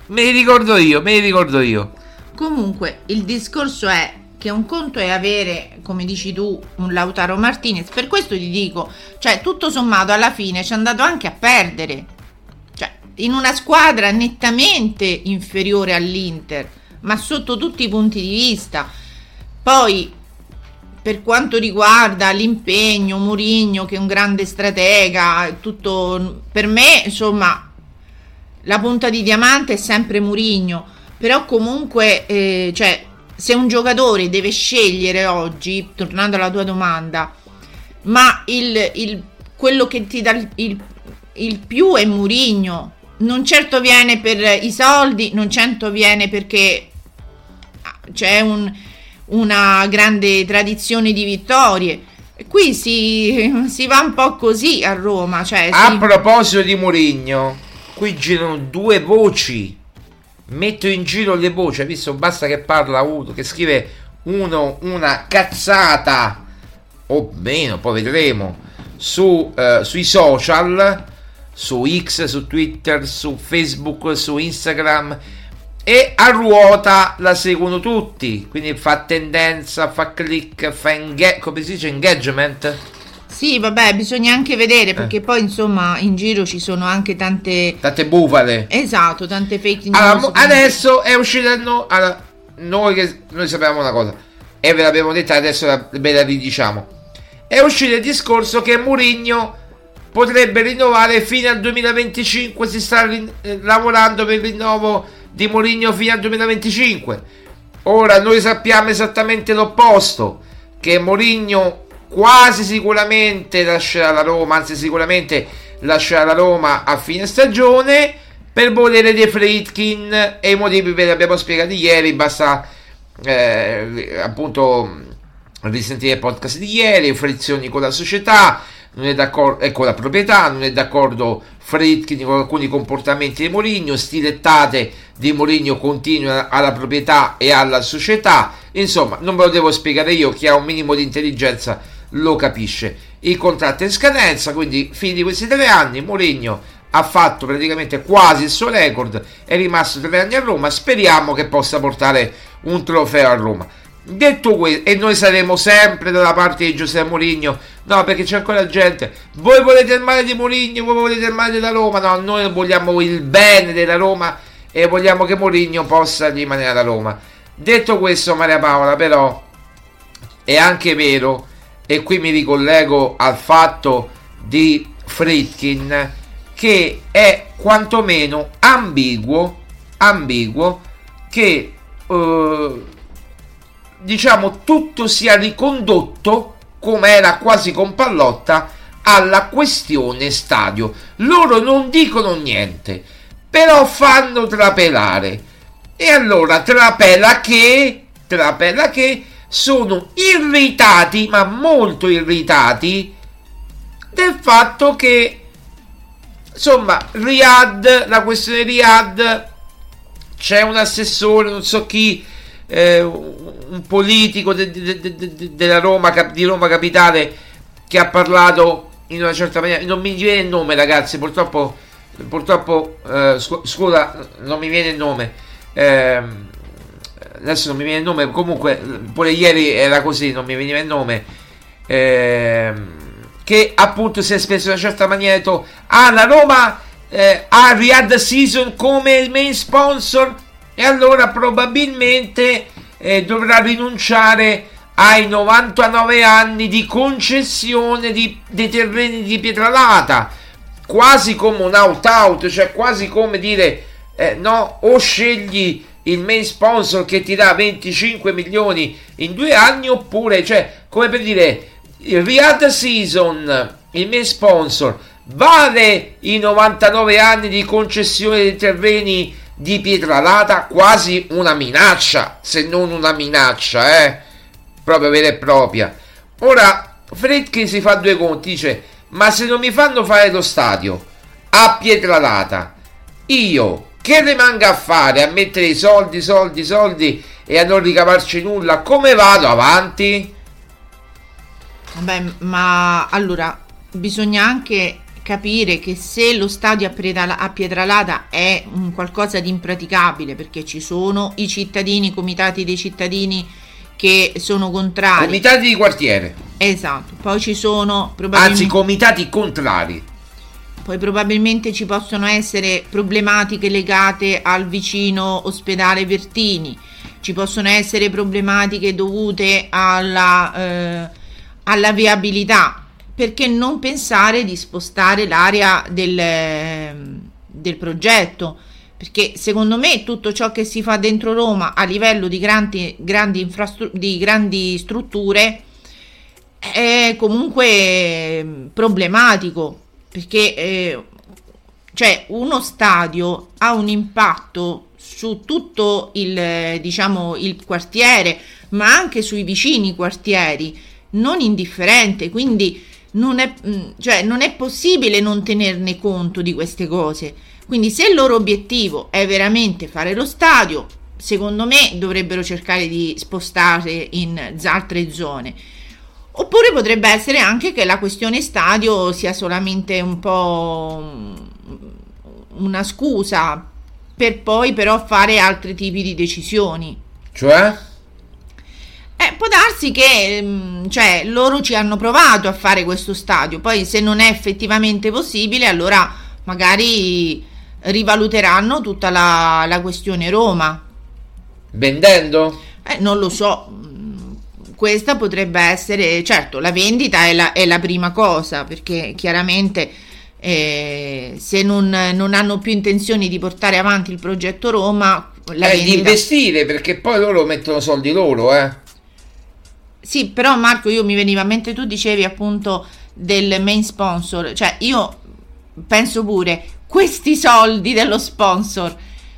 me li ricordo io, me li ricordo io. Comunque, il discorso è che un conto è avere, come dici tu, un Lautaro Martinez. Per questo ti dico, cioè, tutto sommato alla fine ci è andato anche a perdere. Cioè, in una squadra nettamente inferiore all'Inter, ma sotto tutti i punti di vista. Poi per quanto riguarda l'impegno, Mourinho che è un grande stratega, tutto per me, insomma, la punta di diamante è sempre Mourinho, però comunque eh, cioè, se un giocatore deve scegliere oggi, tornando alla tua domanda, ma il, il- quello che ti dà il, il- più è Mourinho, non certo viene per i soldi, non certo viene perché c'è un- una grande tradizione di vittorie. Qui si, si va un po' così a Roma, cioè A si- proposito di Mourinho, qui girano due voci. Metto in giro le voci, hai visto? Basta che parla uno, che scrive uno una cazzata o meno, poi vedremo su, eh, sui social, su X, su Twitter, su Facebook, su Instagram e a ruota la seguono tutti, quindi fa tendenza, fa click, fa engage, come si dice engagement? Sì, vabbè, bisogna anche vedere Eh. perché poi insomma in giro ci sono anche tante Tante bufale. esatto, tante fake news. Allora, quindi- adesso è uscita no, allora, noi che noi sapevamo una cosa e ve l'abbiamo detta adesso la- ve la ridiciamo. È uscito il discorso che Mourinho potrebbe rinnovare fino al 2025, si sta rin- eh, lavorando per il rinnovo di Mourinho fino al 2025. Ora noi sappiamo esattamente l'opposto, che Mourinho quasi sicuramente lascerà la Roma, anzi sicuramente lascerà la Roma a fine stagione, per volere di Fritkin e i motivi ve li abbiamo spiegati ieri, basta eh, appunto risentire il podcast di ieri, frizioni con la società, non è d'accordo e con la proprietà, non è d'accordo Fritkin con alcuni comportamenti di Mourinho, stilettate di Mourinho continua alla proprietà e alla società, insomma non ve lo devo spiegare io, chi ha un minimo di intelligenza lo capisce. Il contratto è in scadenza, quindi fini di questi tre anni, Mourinho ha fatto praticamente quasi il suo record, è rimasto tre anni a Roma, speriamo che possa portare un trofeo a Roma. Detto questo, e noi saremo sempre dalla parte di Giuseppe Mourinho, no perché c'è ancora gente, voi volete il male di Mourinho, voi volete il male della Roma, no, noi vogliamo il bene della Roma e vogliamo che Mourinho possa rimanere alla Roma. Detto questo Maria Paola però è anche vero, e qui mi ricollego al fatto di Fritkin, che è quantomeno ambiguo, ambiguo che... Uh, diciamo tutto sia ricondotto come era quasi con Pallotta alla questione stadio. Loro non dicono niente, però fanno trapelare. E allora trapela che trapela che sono irritati, ma molto irritati del fatto che insomma Riyadh, la questione Riyadh c'è un assessore, non so chi eh, un politico de, de, de, Roma, di Roma Capitale che ha parlato in una certa maniera, non mi viene il nome ragazzi, purtroppo, purtroppo eh, scu- scusa, non mi viene il nome. Eh, adesso non mi viene il nome, comunque pure ieri era così, non mi veniva il nome. Eh, che appunto si è espresso in una certa maniera, ha detto, ah la Roma eh, ha Riyadh Season come main sponsor e allora probabilmente eh, dovrà rinunciare ai 99 anni di concessione di, dei terreni di Pietralata, quasi come un out-out, cioè quasi come dire eh, no, o scegli il main sponsor che ti dà 25 milioni in due anni, oppure, cioè, come per dire, Riyadh Season, il main sponsor, vale i 99 anni di concessione dei terreni di Pietralata quasi una minaccia, se non una minaccia, eh? Proprio vera e propria. Ora, Fredkin si fa due conti, dice, ma se non mi fanno fare lo stadio a Pietralata, io che rimanga a fare? A mettere i soldi, soldi, soldi e a non ricavarci nulla? Come vado avanti? Vabbè, ma allora bisogna anche capire che se lo stadio a Pietralata è un qualcosa di impraticabile perché ci sono i cittadini, i comitati dei cittadini che sono contrari. Comitati di quartiere. Esatto, poi ci sono probabilmente... Anzi, comitati contrari. Poi probabilmente ci possono essere problematiche legate al vicino ospedale Vertini, ci possono essere problematiche dovute alla, eh, alla viabilità perché non pensare di spostare l'area del, del progetto? Perché secondo me tutto ciò che si fa dentro Roma a livello di grandi, grandi, infrastru- di grandi strutture è comunque problematico perché eh, cioè uno stadio ha un impatto su tutto il diciamo il quartiere ma anche sui vicini quartieri non indifferente quindi non è, mm, cioè, non è possibile non tenerne conto di queste cose. Quindi se il loro obiettivo è veramente fare lo stadio, secondo me dovrebbero cercare di spostare in altre zone. Oppure potrebbe essere anche che la questione stadio sia solamente un po' una scusa per poi però fare altri tipi di decisioni. Cioè? Eh, può darsi che mm, cioè, loro ci hanno provato a fare questo stadio, poi se non è effettivamente possibile, allora magari rivaluteranno tutta la, la questione Roma. Vendendo? Eh, non lo so. Mm, questa potrebbe essere, certo, la vendita è la, è la prima cosa, perché chiaramente eh, se non, non, hanno più intenzioni di portare avanti il progetto Roma, la eh, vendita... di investire, perché poi loro mettono soldi loro, eh. Sì, però Marco, io mi veniva mentre tu dicevi appunto del main sponsor, cioè io penso pure questi soldi dello sponsor?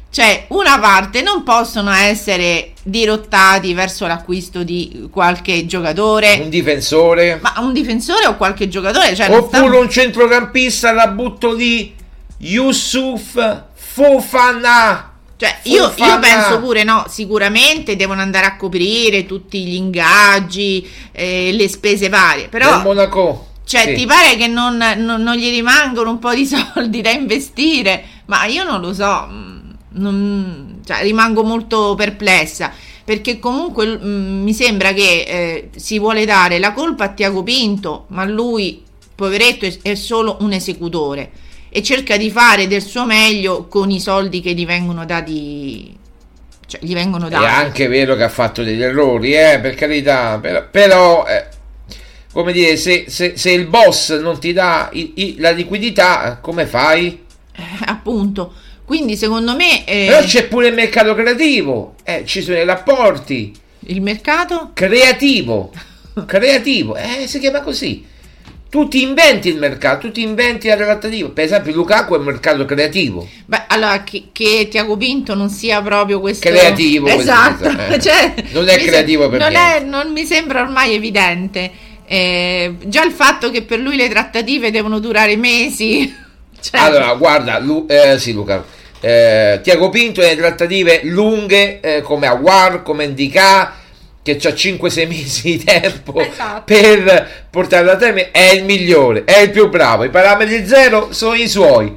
Cioè, una parte non possono essere dirottati verso l'acquisto di qualche giocatore. Un difensore. Ma un difensore o qualche giocatore? Cioè, Oppure stiamo... un centrocampista la butto lì. Yusuf Fofana. Cioè, io, io, penso pure, no, sicuramente devono andare a coprire tutti gli ingaggi, eh, le spese varie, però... Del Monaco. Cioè, sì. ti pare che non, non, non, gli rimangono un po' di soldi da investire? Ma io non lo so, mm, non, cioè, rimango molto perplessa perché comunque mh, mm, mi sembra che eh, si vuole dare la colpa a Tiago Pinto, ma lui, poveretto, è, è, solo un esecutore e cerca di fare del suo meglio con i soldi che gli vengono dati. Cioè, gli vengono dati. È anche vero che ha fatto degli errori, eh, per carità, però, però eh, come dire, se, se, se, il boss non ti dà i, i, la liquidità, come fai? Eh, appunto. Quindi secondo me... Eh... Però c'è pure il mercato creativo, eh, ci sono i rapporti. Il mercato? Creativo. creativo, eh, si chiama così. Tu ti inventi il mercato, tu ti inventi la trattativa. Per esempio, Lukaku è un mercato creativo. Beh, allora che, che Tiago Pinto non sia proprio questo creativo, esatto, eh. cioè, non è creativo se... per non, è, non mi sembra ormai evidente. Eh, già il fatto che per lui le trattative devono durare mesi Certo. Allora, guarda, Lu- eh, sì, Luca. Eh, Tiago Pinto nelle trattative lunghe eh, come Aguar, come Indica che ha 5-6 mesi di tempo esatto. per portarlo a termine è il migliore, è il più bravo i parametri zero sono i suoi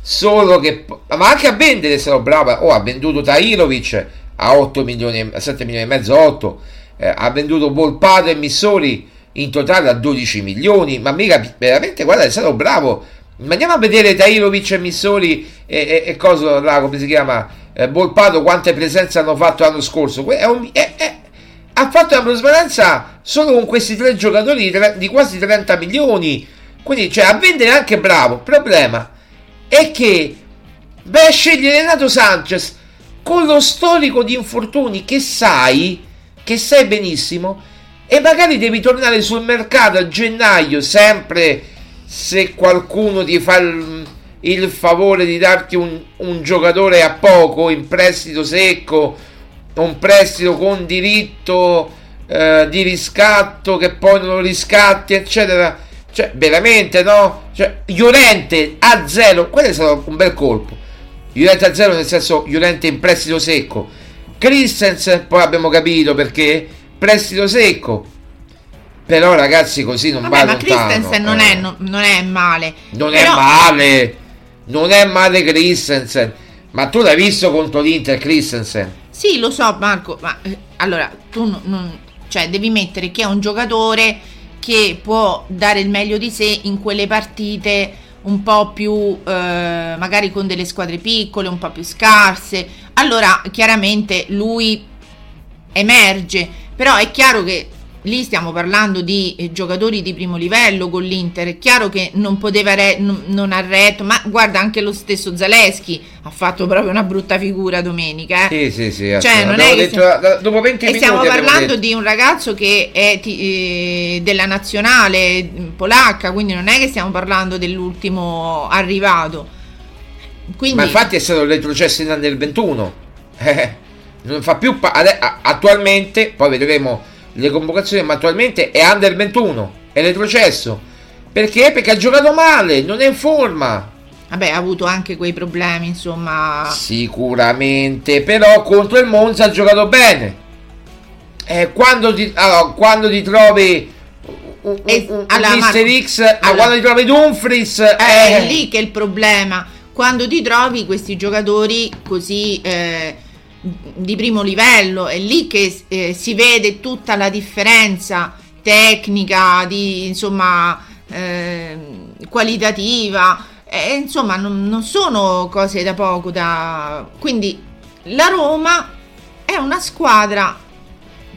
solo che ma anche a vendere se lo bravo oh, ha venduto Tairovic a 8 milioni a 7 milioni e mezzo 8 eh, ha venduto Volpato e Missori in totale a 12 milioni ma mica veramente guarda è stato bravo Andiamo a vedere Tairovic e Missori e, e, e cosa là, come si chiama? Eh, Volpato quante presenze hanno fatto l'anno scorso. È un, è, è, ha fatto una plusvalenza solo con questi tre giocatori di, quasi 30 milioni. Quindi, cioè, a vendere anche bravo. Il problema è che a scegliere Renato Sanchez con lo storico di infortuni che sai, che sai benissimo, e magari devi tornare sul mercato a gennaio sempre se qualcuno ti fa il, il favore di darti un, un, giocatore a poco in prestito secco, un prestito con diritto eh, di riscatto che poi non lo riscatti, eccetera. Cioè, veramente no? Cioè, Llorente a zero, quello è stato un bel colpo. Llorente a zero nel senso Llorente in prestito secco. Christensen, poi abbiamo capito perché prestito secco però ragazzi così non Vabbè, va ma lontano. Christensen non, eh. è, no, non, è, male. Non Però... è male. Non è male Christensen. Ma tu l'hai visto contro l'Inter Christensen? Sì, lo so Marco, ma eh, allora tu non, non, cioè, devi mettere che è un giocatore che può dare il meglio di sé in quelle partite un po' più eh, magari con delle squadre piccole, un po' più scarse. Allora, chiaramente lui emerge, però è chiaro che lì stiamo parlando di eh, giocatori di primo livello con l'Inter, è chiaro che non poteva re- n- non ha retto, ma guarda anche lo stesso Zaleschi ha fatto proprio una brutta figura domenica. Eh? Sì, sì, sì. Cioè, non è detto, stiamo... dopo 20 e minuti stiamo parlando di un ragazzo che è t- eh, della nazionale polacca, quindi non è che stiamo parlando dell'ultimo arrivato. Quindi... Ma infatti è stato retrocesso in del 21. Eh, non fa più pa- attualmente, poi vedremo le convocazioni, ma attualmente è under 21, è retrocesso. Perché? Perché ha giocato male, non è in forma. Vabbè, ha avuto anche quei problemi, insomma. Sicuramente, però contro il Monza ha giocato bene. Eh, quando, ti, allora, quando ti trovi un, eh, un, allora, Mister X, allora, quando ti trovi Dumfries, eh, eh. è lì che è il problema. Quando ti trovi questi giocatori così eh, di primo livello, è lì che eh, si vede tutta la differenza tecnica, di, insomma, eh, qualitativa, eh, insomma, non, non, sono cose da poco. Da... Quindi la Roma è una squadra,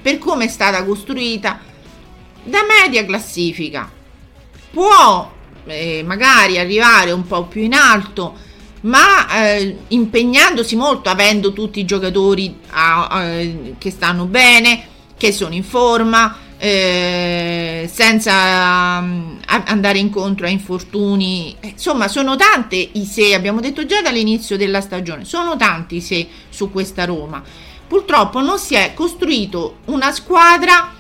per come è stata costruita, da media classifica. Può eh, magari arrivare un po' più in alto ma eh, impegnandosi molto, avendo tutti i giocatori a, a, che stanno bene, che sono in forma, eh, senza a- andare incontro a infortuni. Eh, Insomma, sono tante i se, abbiamo detto già dall'inizio della stagione, sono tanti i se su questa Roma. Purtroppo non si è costruito una squadra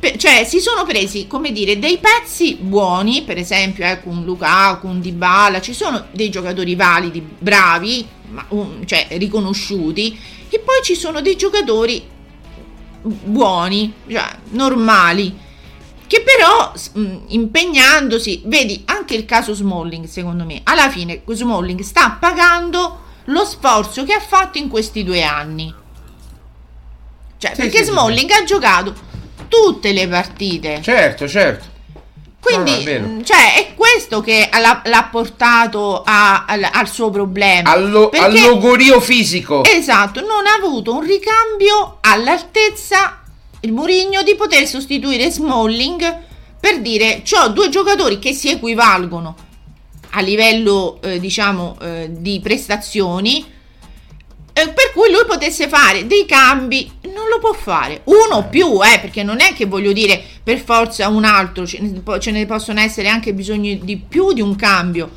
pe- cioè si sono presi come dire dei pezzi buoni per esempio ecco un Lukaku un Dybala ci sono dei giocatori validi bravi ma, um, cioè riconosciuti e poi ci sono dei giocatori buoni cioè normali che però impegnandosi vedi anche il caso Smalling secondo me alla fine Smalling sta pagando lo sforzo che ha fatto in questi due anni. Cioè Sì, perché sì, sì, Smalling ha giocato tutte le partite Certo, certo. quindi No, mh, cioè, è questo che l'ha, l'ha portato a- al, al suo problema Allo, al logorio fisico. Esatto, non ha avuto un ricambio all'altezza il Mourinho di poter sostituire Smalling per dire ho due giocatori che si equivalgono a livello eh, diciamo eh, di prestazioni per cui lui potesse fare dei cambi. Non lo può fare. Uno o più eh, perché non è che voglio dire per forza un altro ce ne, possono essere anche bisogno di più di un cambio.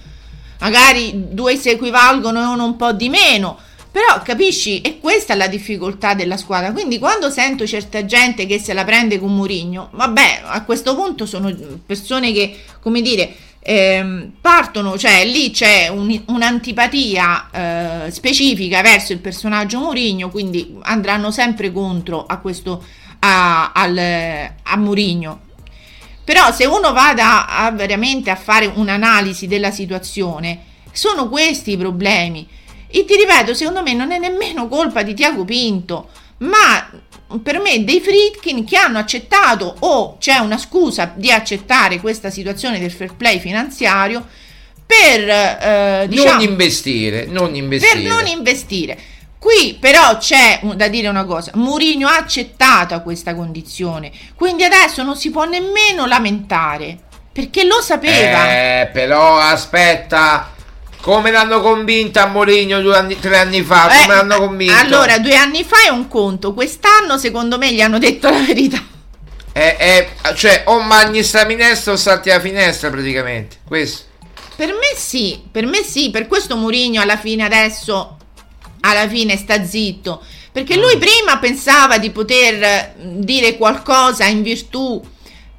Magari due si equivalgono e uno un po' di meno. Però capisci? E questa è la difficoltà della squadra. Quindi quando sento certa gente che se la prende con Murigno vabbè a questo punto sono persone che come dire ehm, partono cioè lì c'è un- un'antipatia eh, specifica verso il personaggio Murigno quindi andranno sempre contro a questo a, al, a Murigno però se uno vada a, veramente a fare un'analisi della situazione, sono questi i problemi. E ti ripeto, secondo me non è nemmeno colpa di Tiago Pinto, ma per me dei Fritkin che hanno accettato o c'è una scusa di accettare questa situazione del fair play finanziario per, eh, diciamo, non investire, non per investire. non investire. Qui però c'è da dire una cosa, Mourinho ha accettato questa condizione, quindi adesso non si può nemmeno lamentare, perché lo sapeva. Eh, però aspetta, come l'hanno convinta a Mourinho due anni, tre anni fa? Come Eh, l'hanno convinto? Allora, due anni fa è un conto, quest'anno secondo me gli hanno detto la verità. Eh, eh, cioè, o magni sta minestra o salti la finestra praticamente. Questo. Per me sì, per me sì, per questo Mourinho alla fine adesso alla fine sta zitto, perché Mm. lui prima pensava di poter eh, dire qualcosa in virtù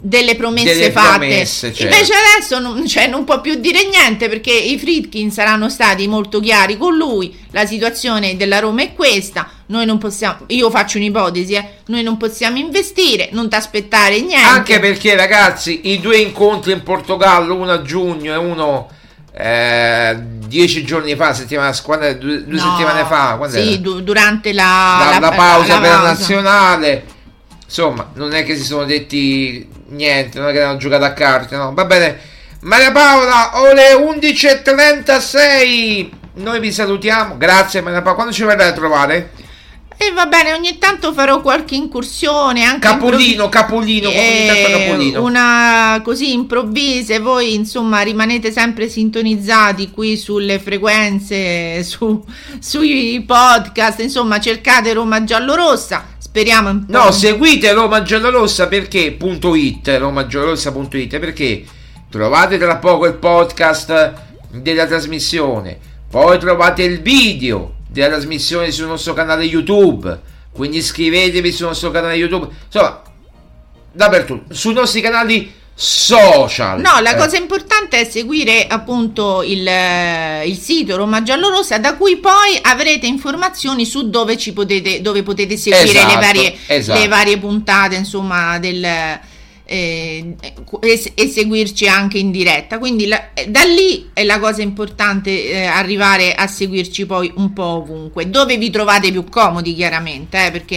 delle promesse Delle fatte. promesse, certo. Invece adesso non, cioè, non può più dire niente perché i Fritkin saranno stati molto chiari con lui. La situazione della Roma è questa. Noi non possiamo, io faccio un'ipotesi, eh, noi non possiamo investire, non ti aspettare niente. Anche perché, ragazzi, i due incontri in Portogallo, uno a giugno e uno eh, dieci giorni fa, settimana, quando due, due No, settimane fa, sì, du- durante la, la, la la- pausa per la pausa. nazionale. Insomma, non è che si sono detti niente, non è che hanno giocato a carte, no. Va bene. Maria Paola, ore 11.36. Noi vi salutiamo. Grazie Maria Paola. Quando ci verrai a trovare? E va bene, ogni tanto farò qualche incursione anche Capolino, capolino, ogni tanto Eh, capolino. una così improvvise voi insomma rimanete sempre sintonizzati qui sulle frequenze su, sui podcast insomma cercate Roma Giallorossa speriamo un po' No, seguite Roma Giallorossa perché? Punto it, romagiallorossa.it perché? Trovate tra poco il podcast della trasmissione, poi trovate il video della trasmissione sul nostro canale YouTube, quindi iscrivetevi sul nostro canale YouTube, insomma, dappertutto, sui nostri canali social. No, la Eh, cosa importante è seguire appunto il, eh, il sito Roma Giallorossa da cui poi avrete informazioni su dove ci potete, dove potete seguire Esatto, le, varie, esatto. le varie puntate insomma del, eh, e, e seguirci anche in diretta. Quindi la- da lì è la cosa importante eh, arrivare a seguirci poi un po' ovunque, dove vi trovate più comodi chiaramente, eh, perché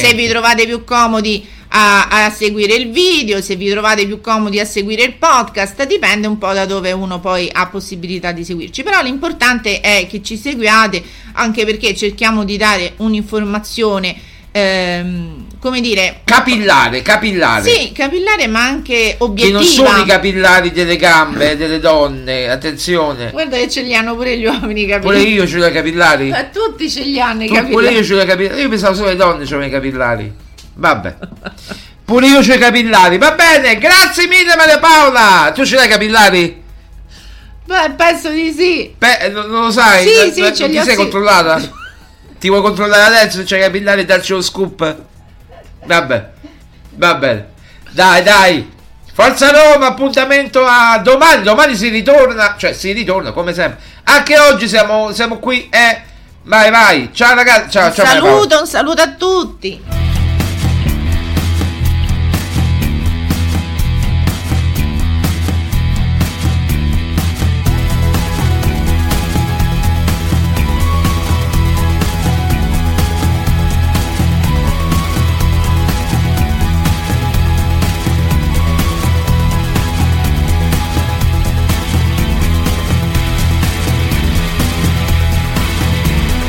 se vi trovate più comodi a, a seguire il video, se vi trovate più comodi a seguire il podcast, dipende un po' da dove uno poi ha possibilità di seguirci. Però l'importante è che ci seguiate, anche perché cerchiamo di dare un'informazione, ehm, come dire, capillare, capillare. sì, capillare ma anche Che non sono i capillari delle gambe delle donne, attenzione. Guarda che ce li hanno pure gli uomini i Pure capillari. io ho i capillari. Eh, Tutti ce li hanno i Tu- pure capillari. io ce l'ho capito. Io pensavo solo le donne c'erano i capillari. Vabbè. Pure io c'ho i capillari. Va bene, grazie mille Maria Paola. Tu ce l'hai i capillari? Beh, penso di sì. Beh, non, lo sai? Sì, sì, ce li ti ho, sei sì. controllata? Ti vuoi controllare adesso i capillari e darci lo scoop? Vabbè, va bene. Dai, dai. Forza Roma, appuntamento a domani. Domani si ritorna, cioè si ritorna come sempre. Anche oggi siamo, siamo qui. Eh. Vai, vai. Ciao ragazzi. Ciao, ciao. Maria Paola. Saluto, un saluto a tutti.